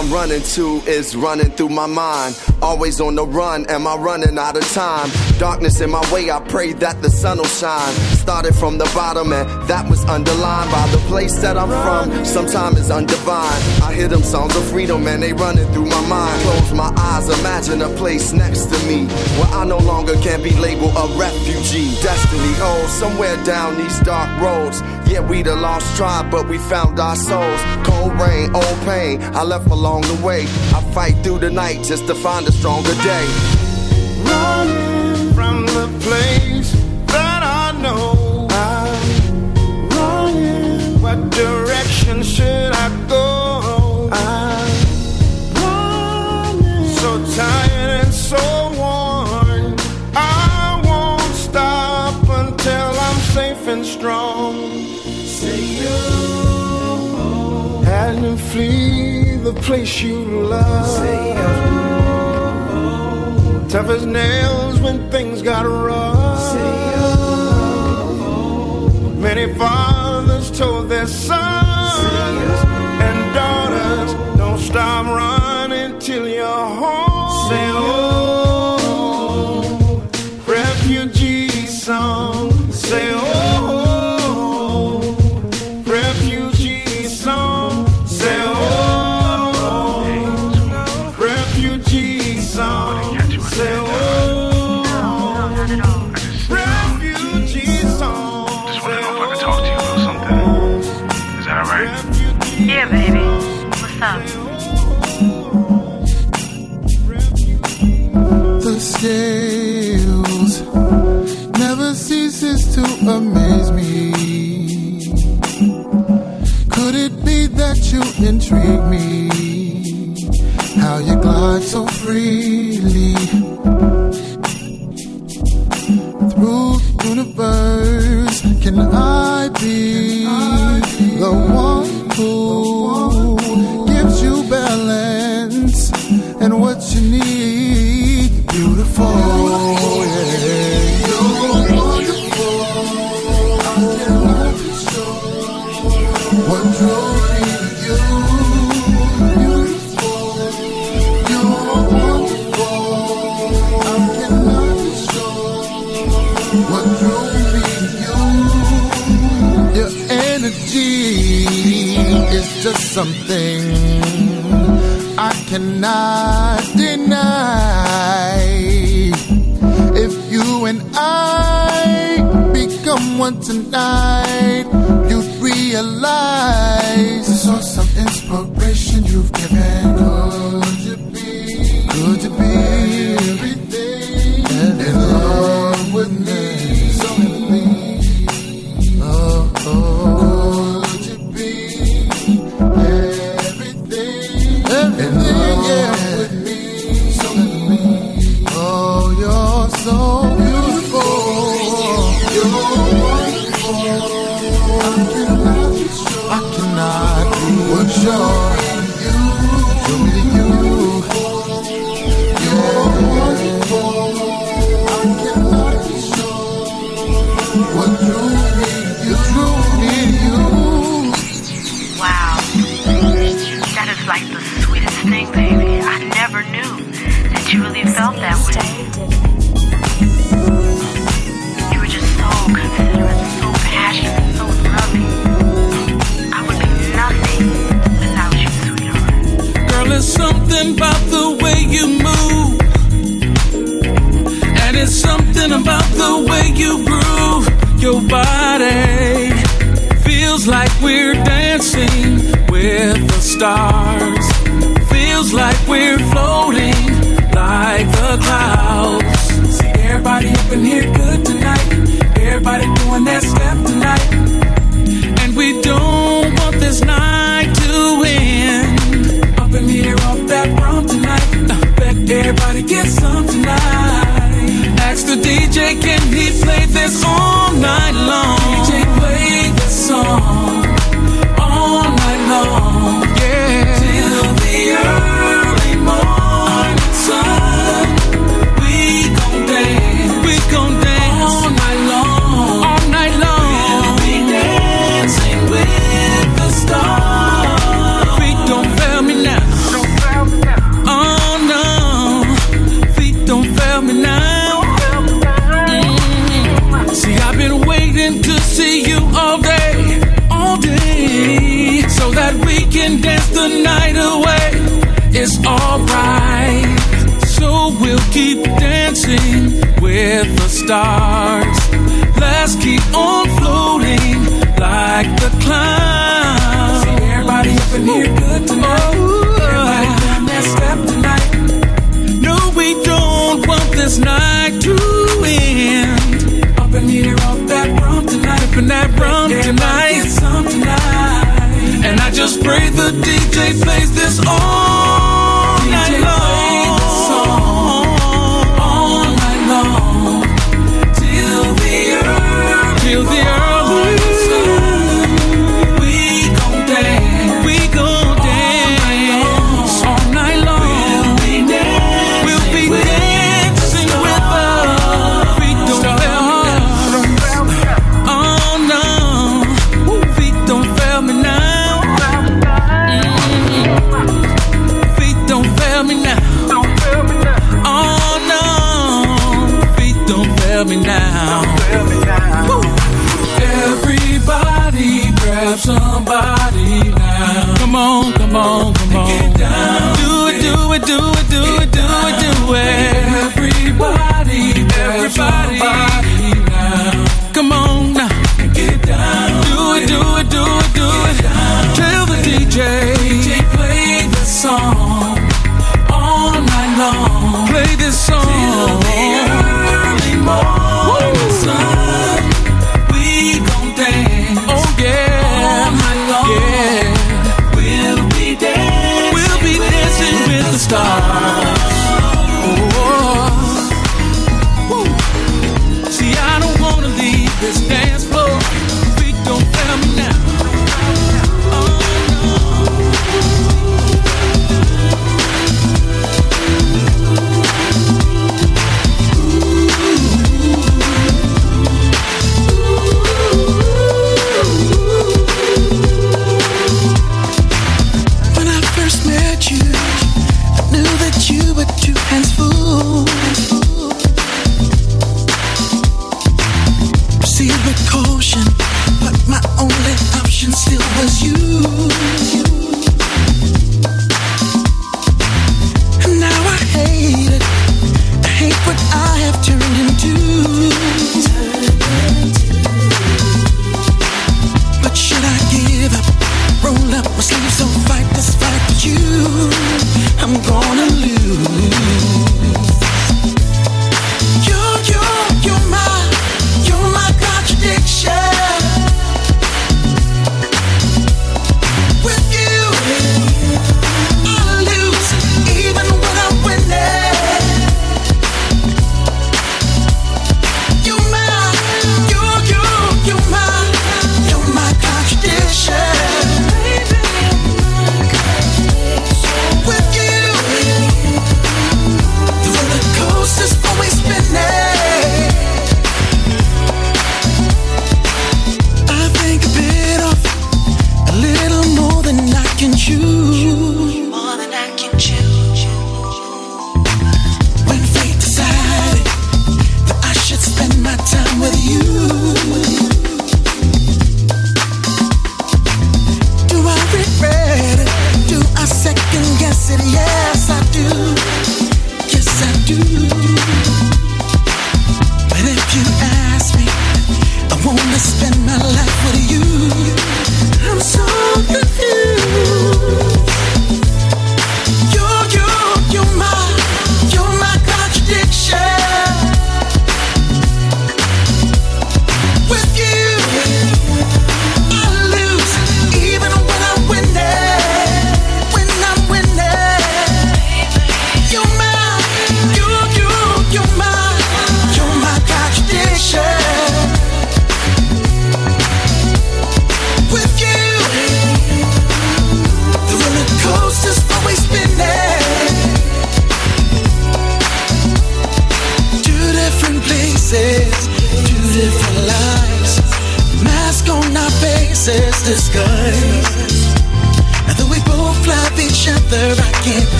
I'm running to is running through my mind. Always on the run, am I running out of time? Darkness in my way, I pray that the sun will shine. Started from the bottom, and that was underlined by the place that I'm from. Sometimes it's undivine. I hear them songs of freedom, and they running through my mind. Close my eyes, imagine a place next to me where I no longer can be labeled a refugee. Destiny, oh, somewhere down these dark roads. Yeah, we the lost tribe, but we found our souls. Cold rain, old pain, I left along the way. I fight through the night just to find a stronger day. Running from the place that I know. I'm running. What direction should I go? I'm running. So tired and so worn. I won't stop until I'm safe and strong. And flee the place you love. Tough as nails when things got rough. Many fathers told their sons and daughters, don't stop to amaze me. Could it be that you intrigue me? How you glide so freely through universe? Can I be the one who something I cannot deny. If you and I become one tonight, you'd realize the source of inspiration you've given.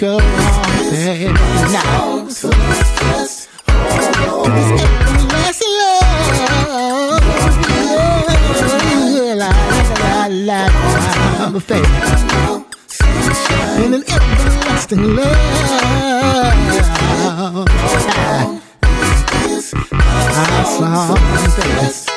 go on, baby. Now, just hold on. Everlasting love. La, la, la, la, I'm a fan In an everlasting love. Our song, baby.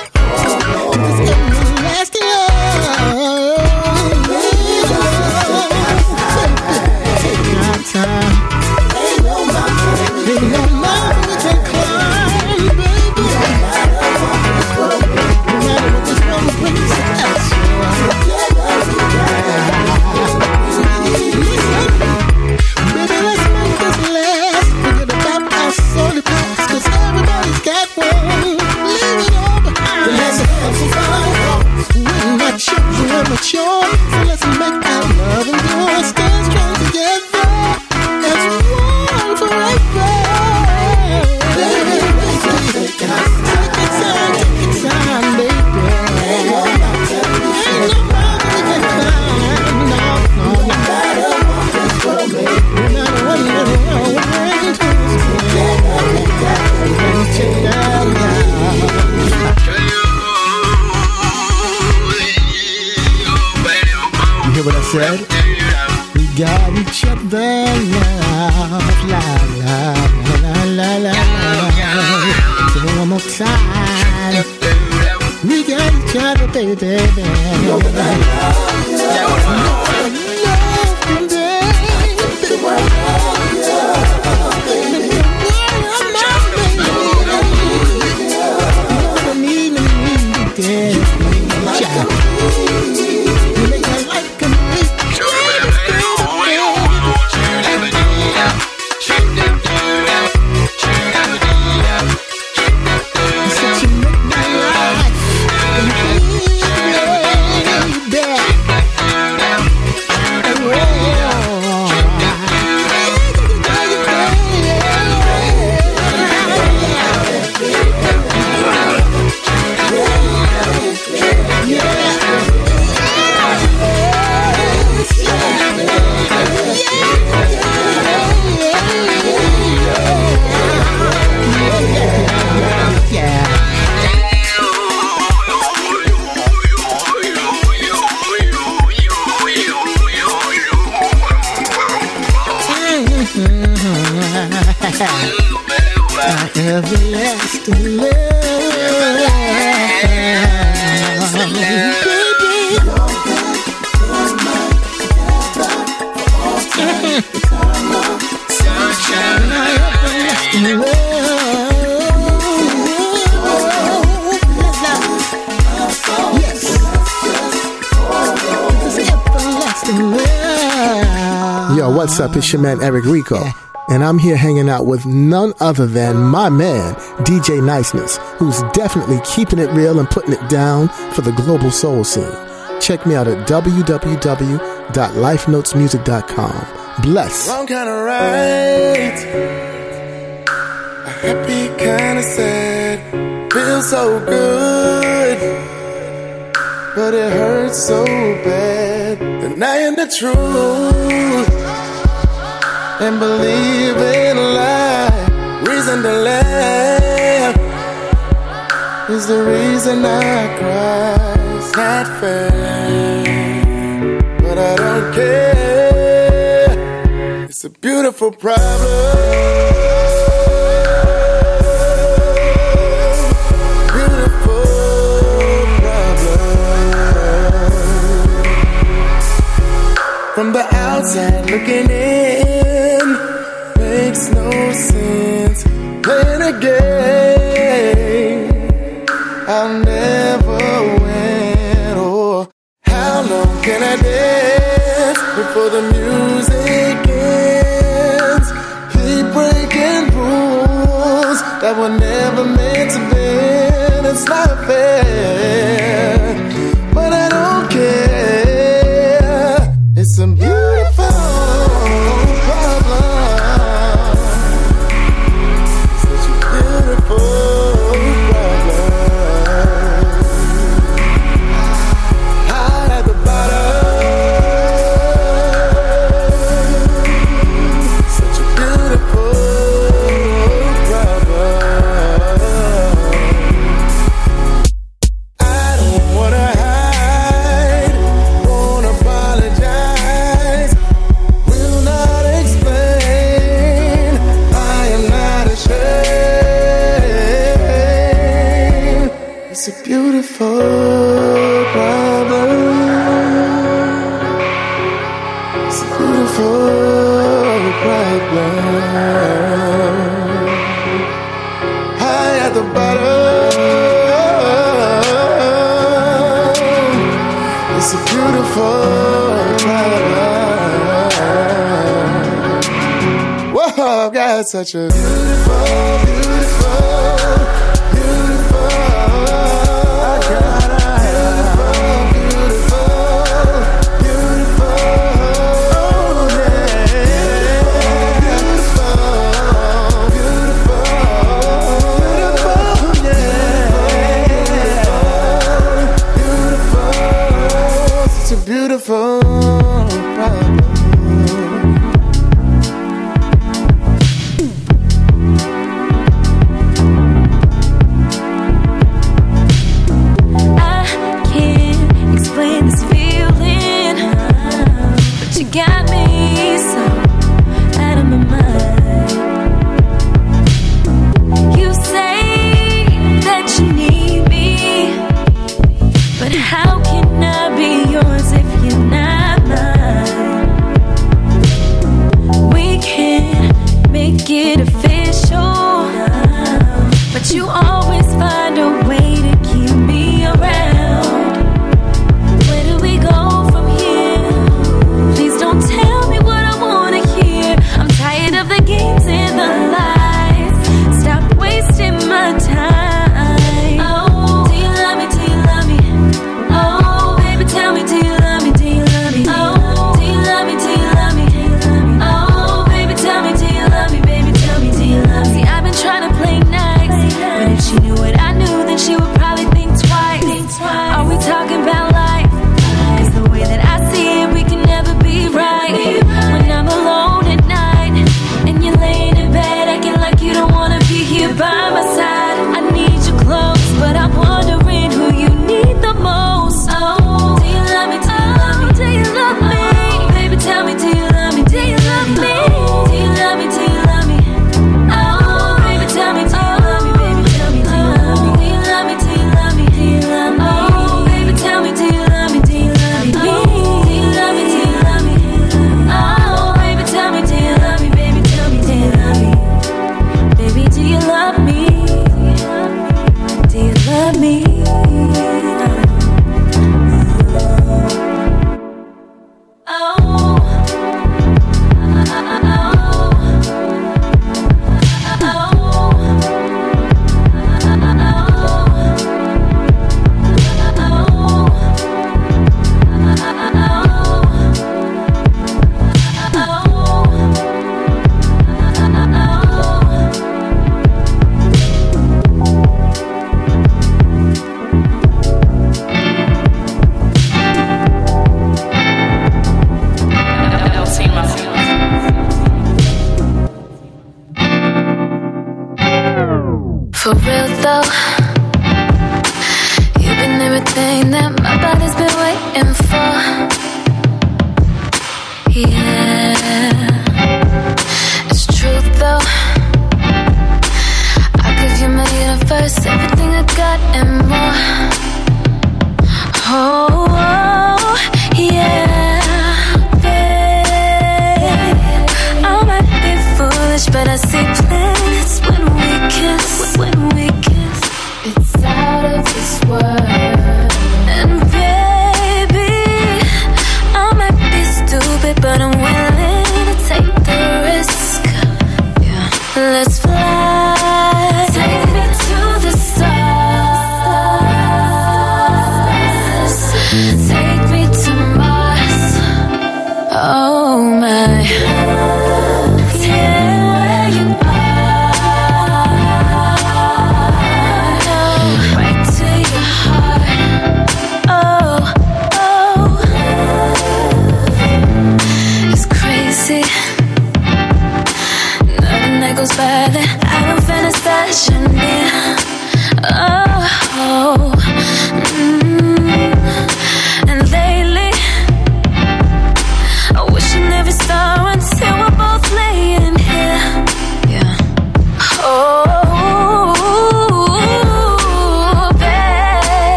Man Eric Rico. And I'm here hanging out with none other than my man, DJ Niceness, who's definitely keeping it real and putting it down for the global soul scene. Check me out at www.lifenotesmusic.com. Bless. Wrong kind of right. A happy kind of sad. Feels so good. But it hurts so bad. Denying the truth. And believe in life. Reason to laugh. Is the reason I cry. It's not fair. But I don't care. It's a beautiful problem. Beautiful problem. From the outside looking in, before the music ends? Keep breaking rules that were never meant to be. It's not fair, Whoa, got such a beautiful,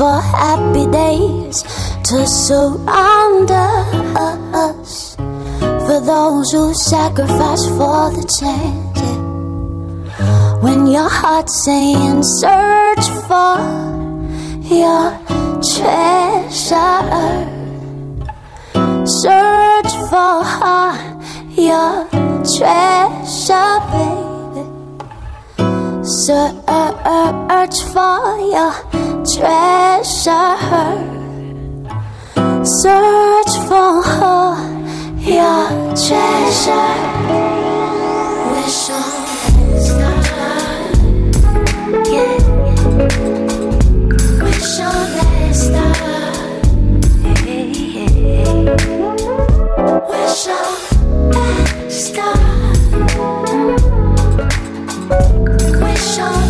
for happy days to surround us. For those who sacrifice for the chance. When your heart's saying search for your treasure, search for your treasure, baby. Search for your treasure her. Search for her, your treasure. Wish on star. Wish on that star. Wish on that star. Wish on.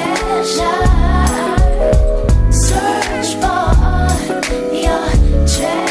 Search for your treasure.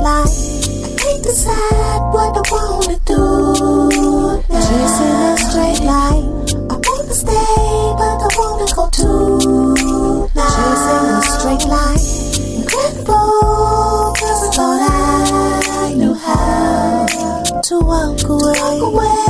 like I can't decide what I wanna do. Now. Chasing a straight line, I wanna stay, but I wanna go too. Now. Chasing a straight line, incredible, cause I thought I knew how to walk away. Walk away.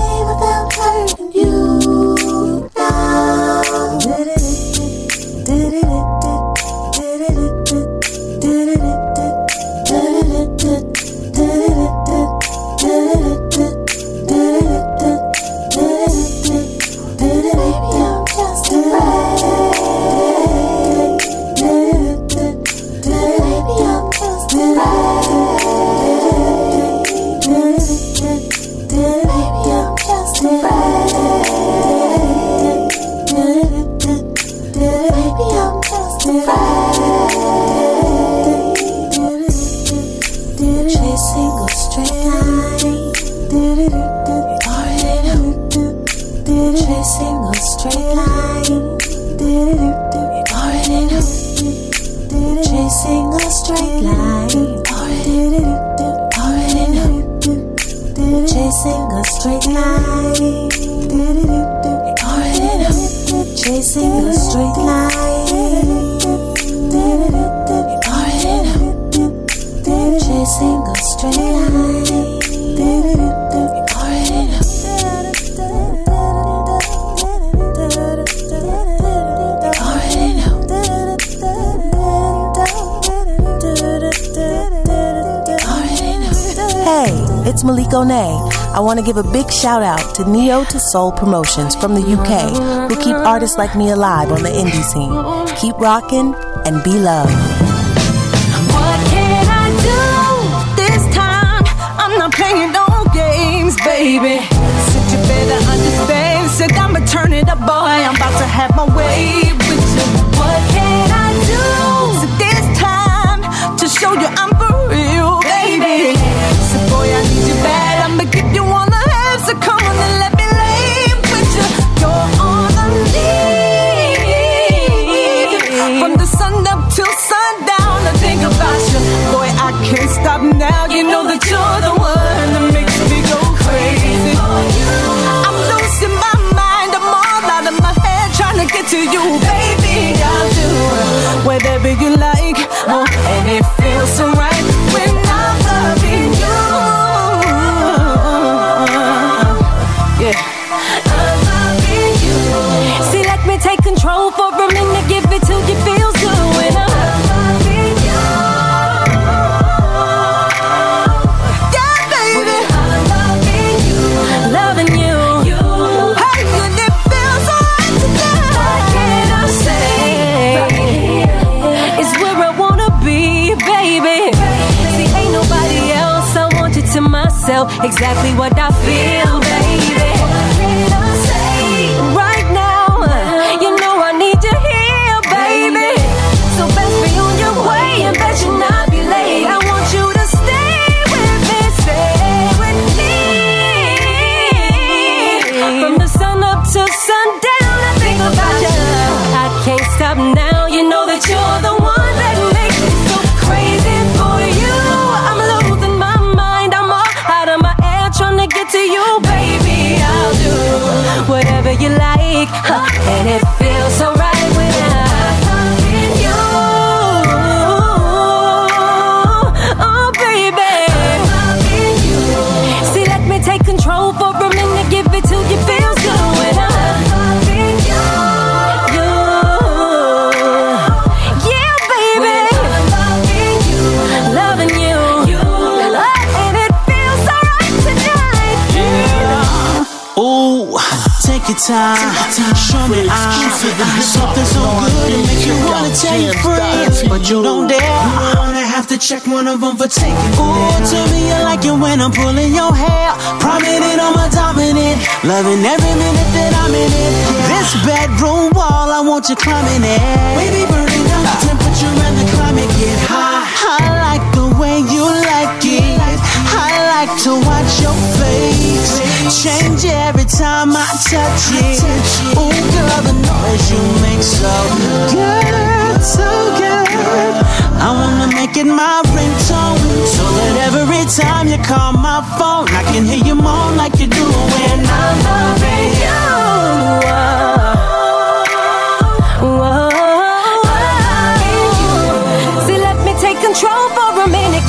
give a big shout out to Neo to Soul Promotions from the UK, who keep artists like me alive on the indie scene. Keep rocking and be loved. What can I do this time? I'm not playing no games, baby. Said you better understand. Said I'ma turn it up, boy. I'm about to have my way. Exactly what I time. Show me I'm something so good it make you wanna take friends, but you don't dare. You wanna have to check one of them for taking. Ooh, tell me you like it when I'm pulling your hair. Prominent on my dominant, loving every minute that I'm in it. This bedroom wall, I want you climbing it. Baby, burning down the temperature and the climate get high. To watch your face change every time I touch it. Ooh, girl, the noise you make so good, so good. I wanna make it my ringtone so that every time you call my phone, I can hear you moan like you do when I'm loving you. See, let me take control for a minute,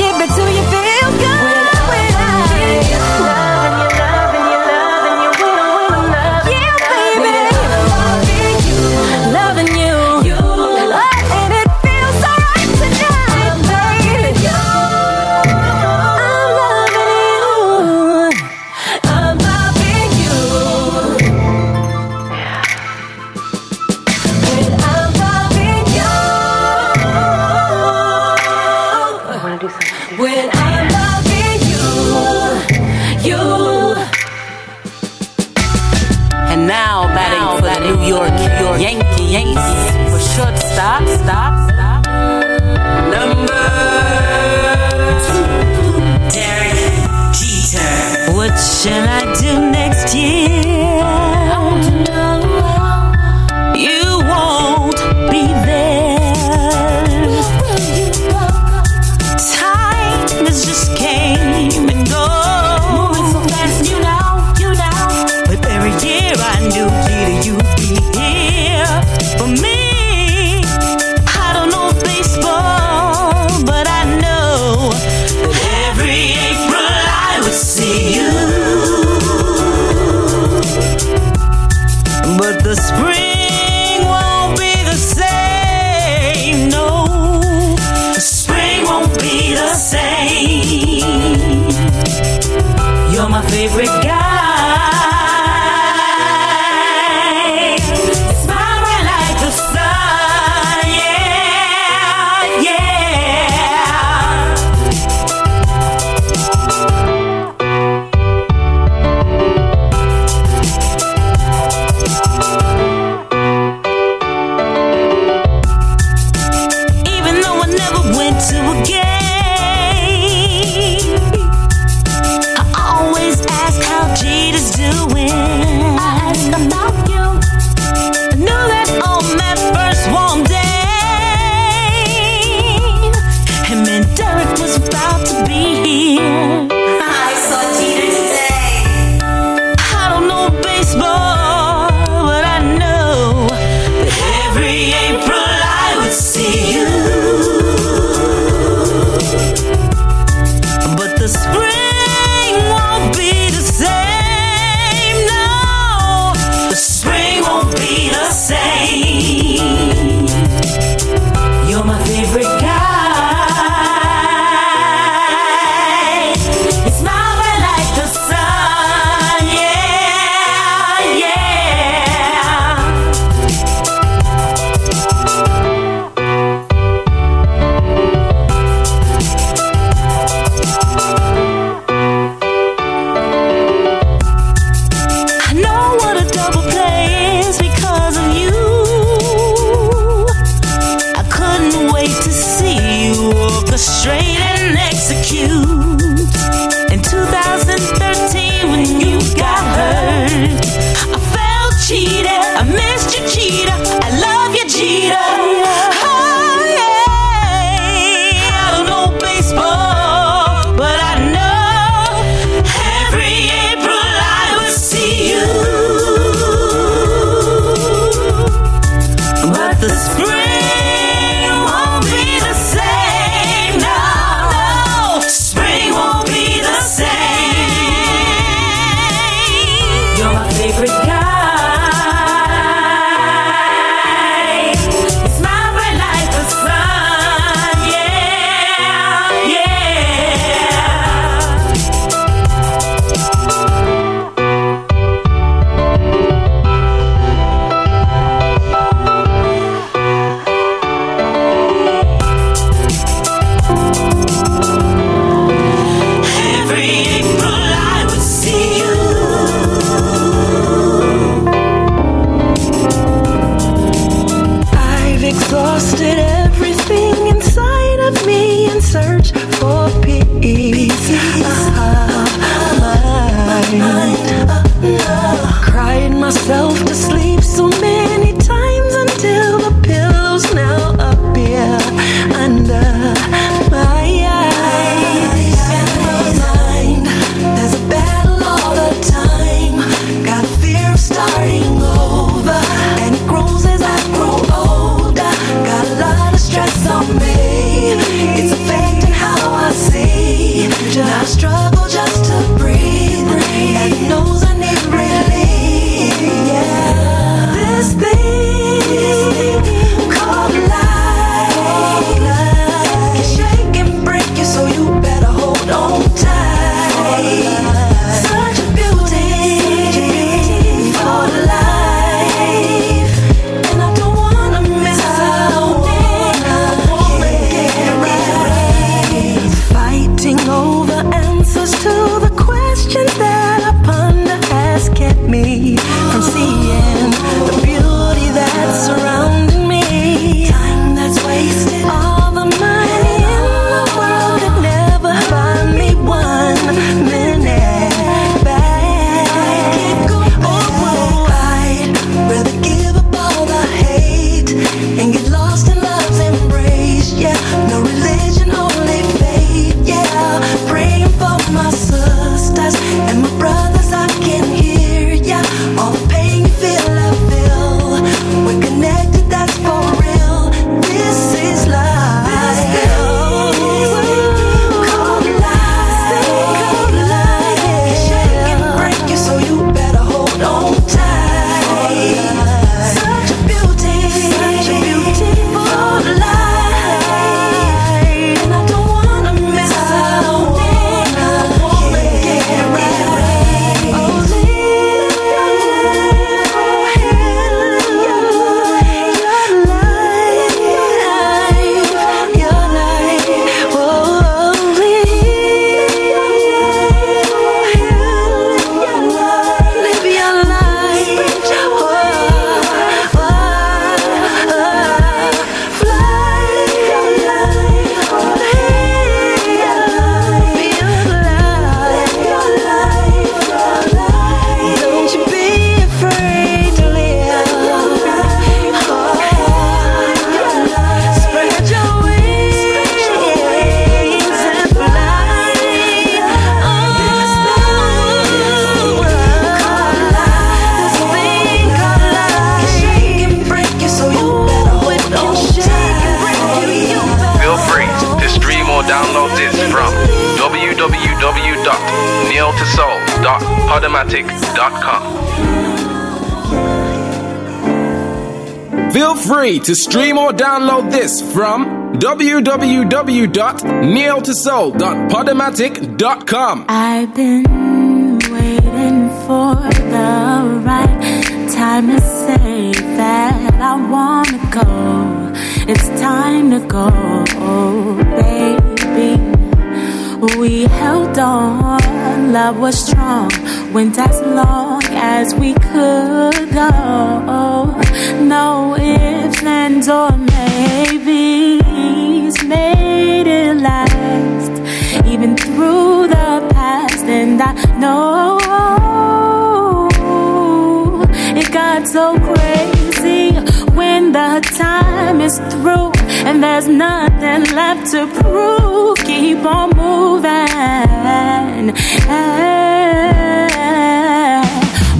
When I'm loving you, you. And now batting for the New York, York Yankee Yankees for shortstop, stop, stop. Number two, Derek Jeter. What shall I do next year? www.neiltosoul.podomatic.com. I've been waiting for the right time to say that I want to go. It's time to go, baby. We held on, love was strong, went as long as we could go. No, to prove. Keep on moving.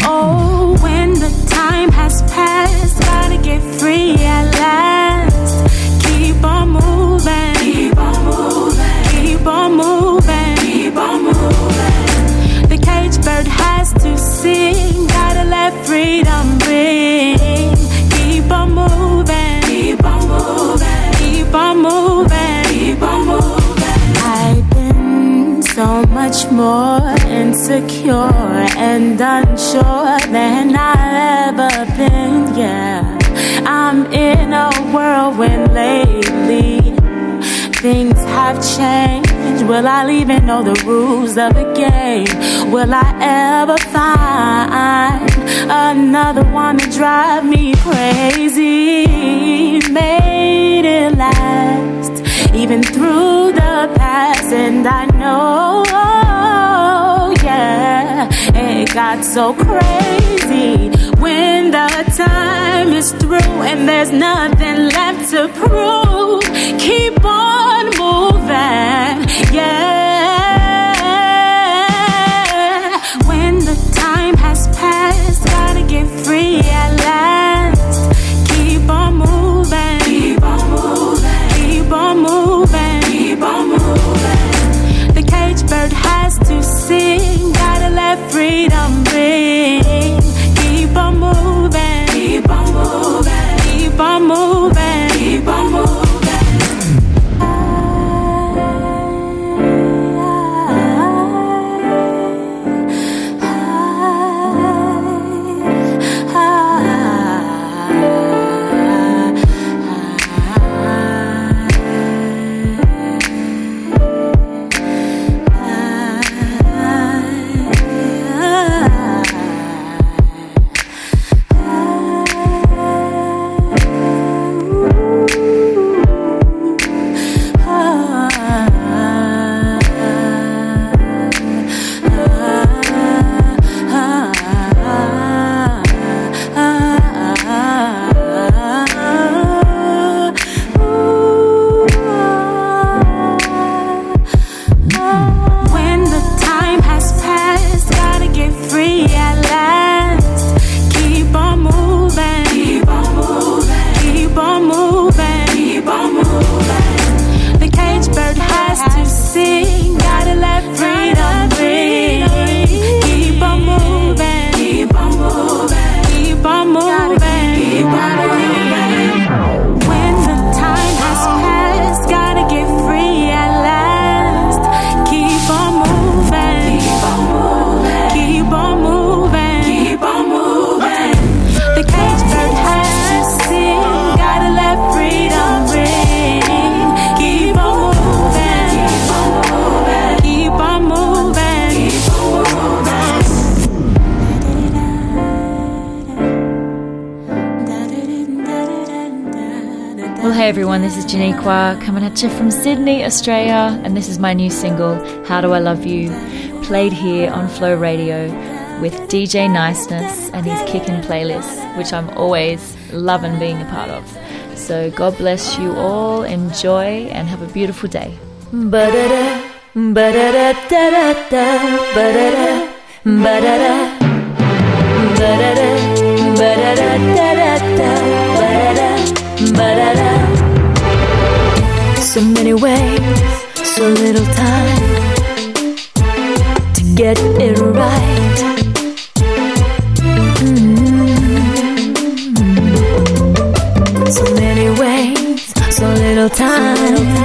Oh, when the time has passed, gotta get free at last. Keep on moving. Keep on moving. Keep on moving. Keep on moving. The cage bird has to sing. Insecure and unsure than I've ever been. Yeah, I'm in a whirlwind lately. Things have changed. Will I even know the rules of the game? Will I ever find another one to drive me crazy? Made it last, even through the past, and I know, yeah, it got so crazy when the time is through and there's nothing left to prove. Keep on moving, yeah. When the time has passed, gotta get free freedom ring. Well, hey everyone, this is Janiqua coming at you from Sydney, Australia, and this is my new single, How Do I Love You, played here on Flow Radio with DJ Niceness and his Kickin' playlist, which I'm always loving being a part of. So, God bless you all, enjoy, and have a beautiful day. Ba-da-da, ba-da-da-da-da-da, ba-da-da, ba-da-da, ba-da-da, ba-da-da-da-da-da, So many ways, so little time to get it right. Mm. So many ways, so little time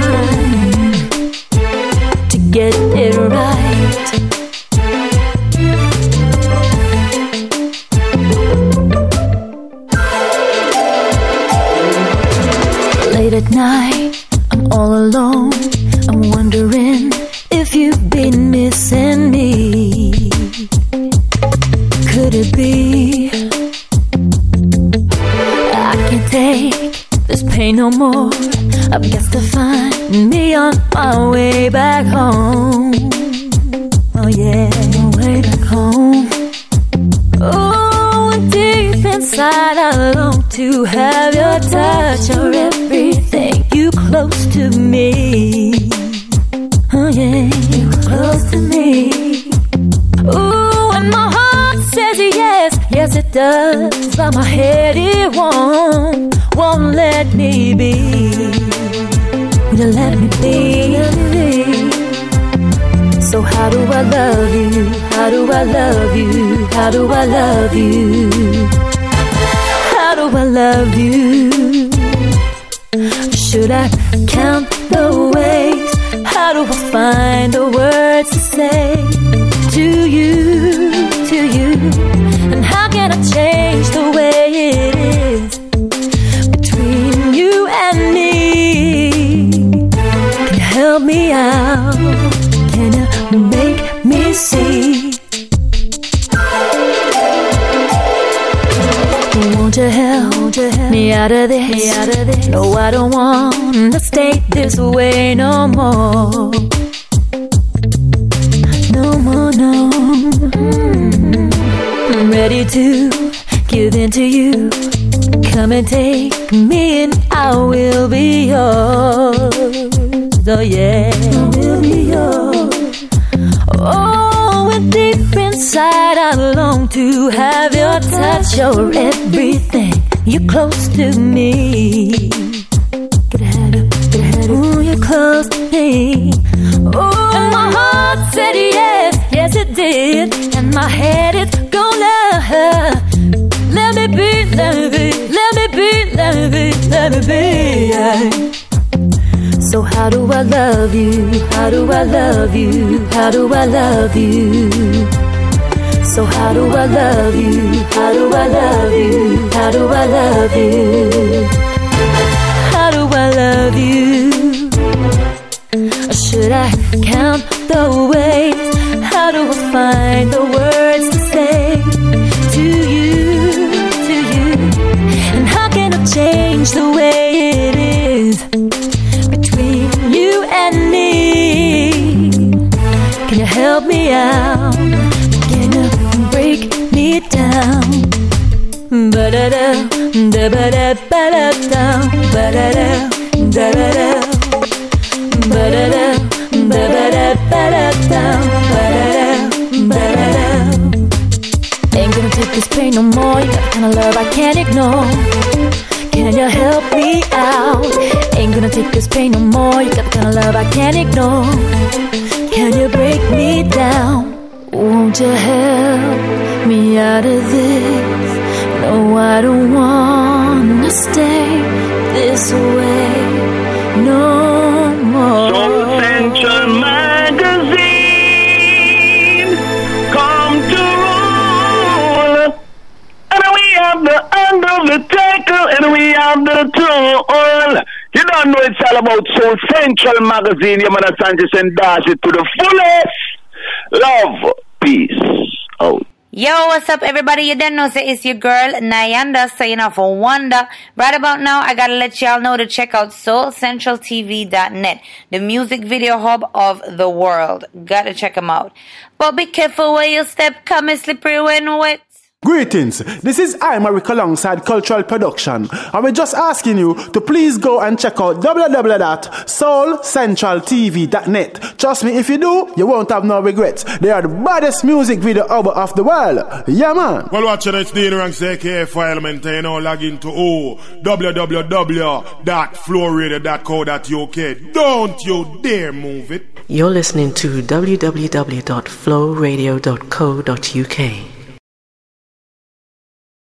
How do I love you? So how do I love you? How do I love you? How do I love you? How do I love you? Da-ba-da, ba-da-da, ba-da-da, da-da-da. Ba-da-da, ba-ba-da, ba-da-da, ba-da-da, ba-da-da. Ain't gonna take this pain no more. You got kind of love I can't ignore. Can you help me out? Ain't gonna take this pain no more. You got the kind of love I can't ignore. Can you break me down? Won't you help me out of this? No, I don't wanna stay this way no more. Soul Central Magazine, come to rule. And we have the Undertaker, and we have the. You don't know it's all about Soul Central Magazine. You man Sanchez and dash it to the fullest. Love, peace, out. Yo, what's up, everybody? You didn't know, say it's your girl, Nyanda, saying off for Wonder. Right about now, I gotta let y'all know to check out SoulCentralTV.net, the music video hub of the world. Gotta check them out. But be careful where you step, come and slippery when wet. Greetings, this is I, Marika alongside Cultural Production, and we're just asking you to please go and check out www.soulcentraltv.net. Trust me, if you do, you won't have no regrets. They are the baddest music video album of the world. Yeah, man. Well, watch it, it's Dean Ranks, aka Filement, you know, log into oh, www.flowradio.co.uk. Don't you dare move it. You're listening to www.flowradio.co.uk.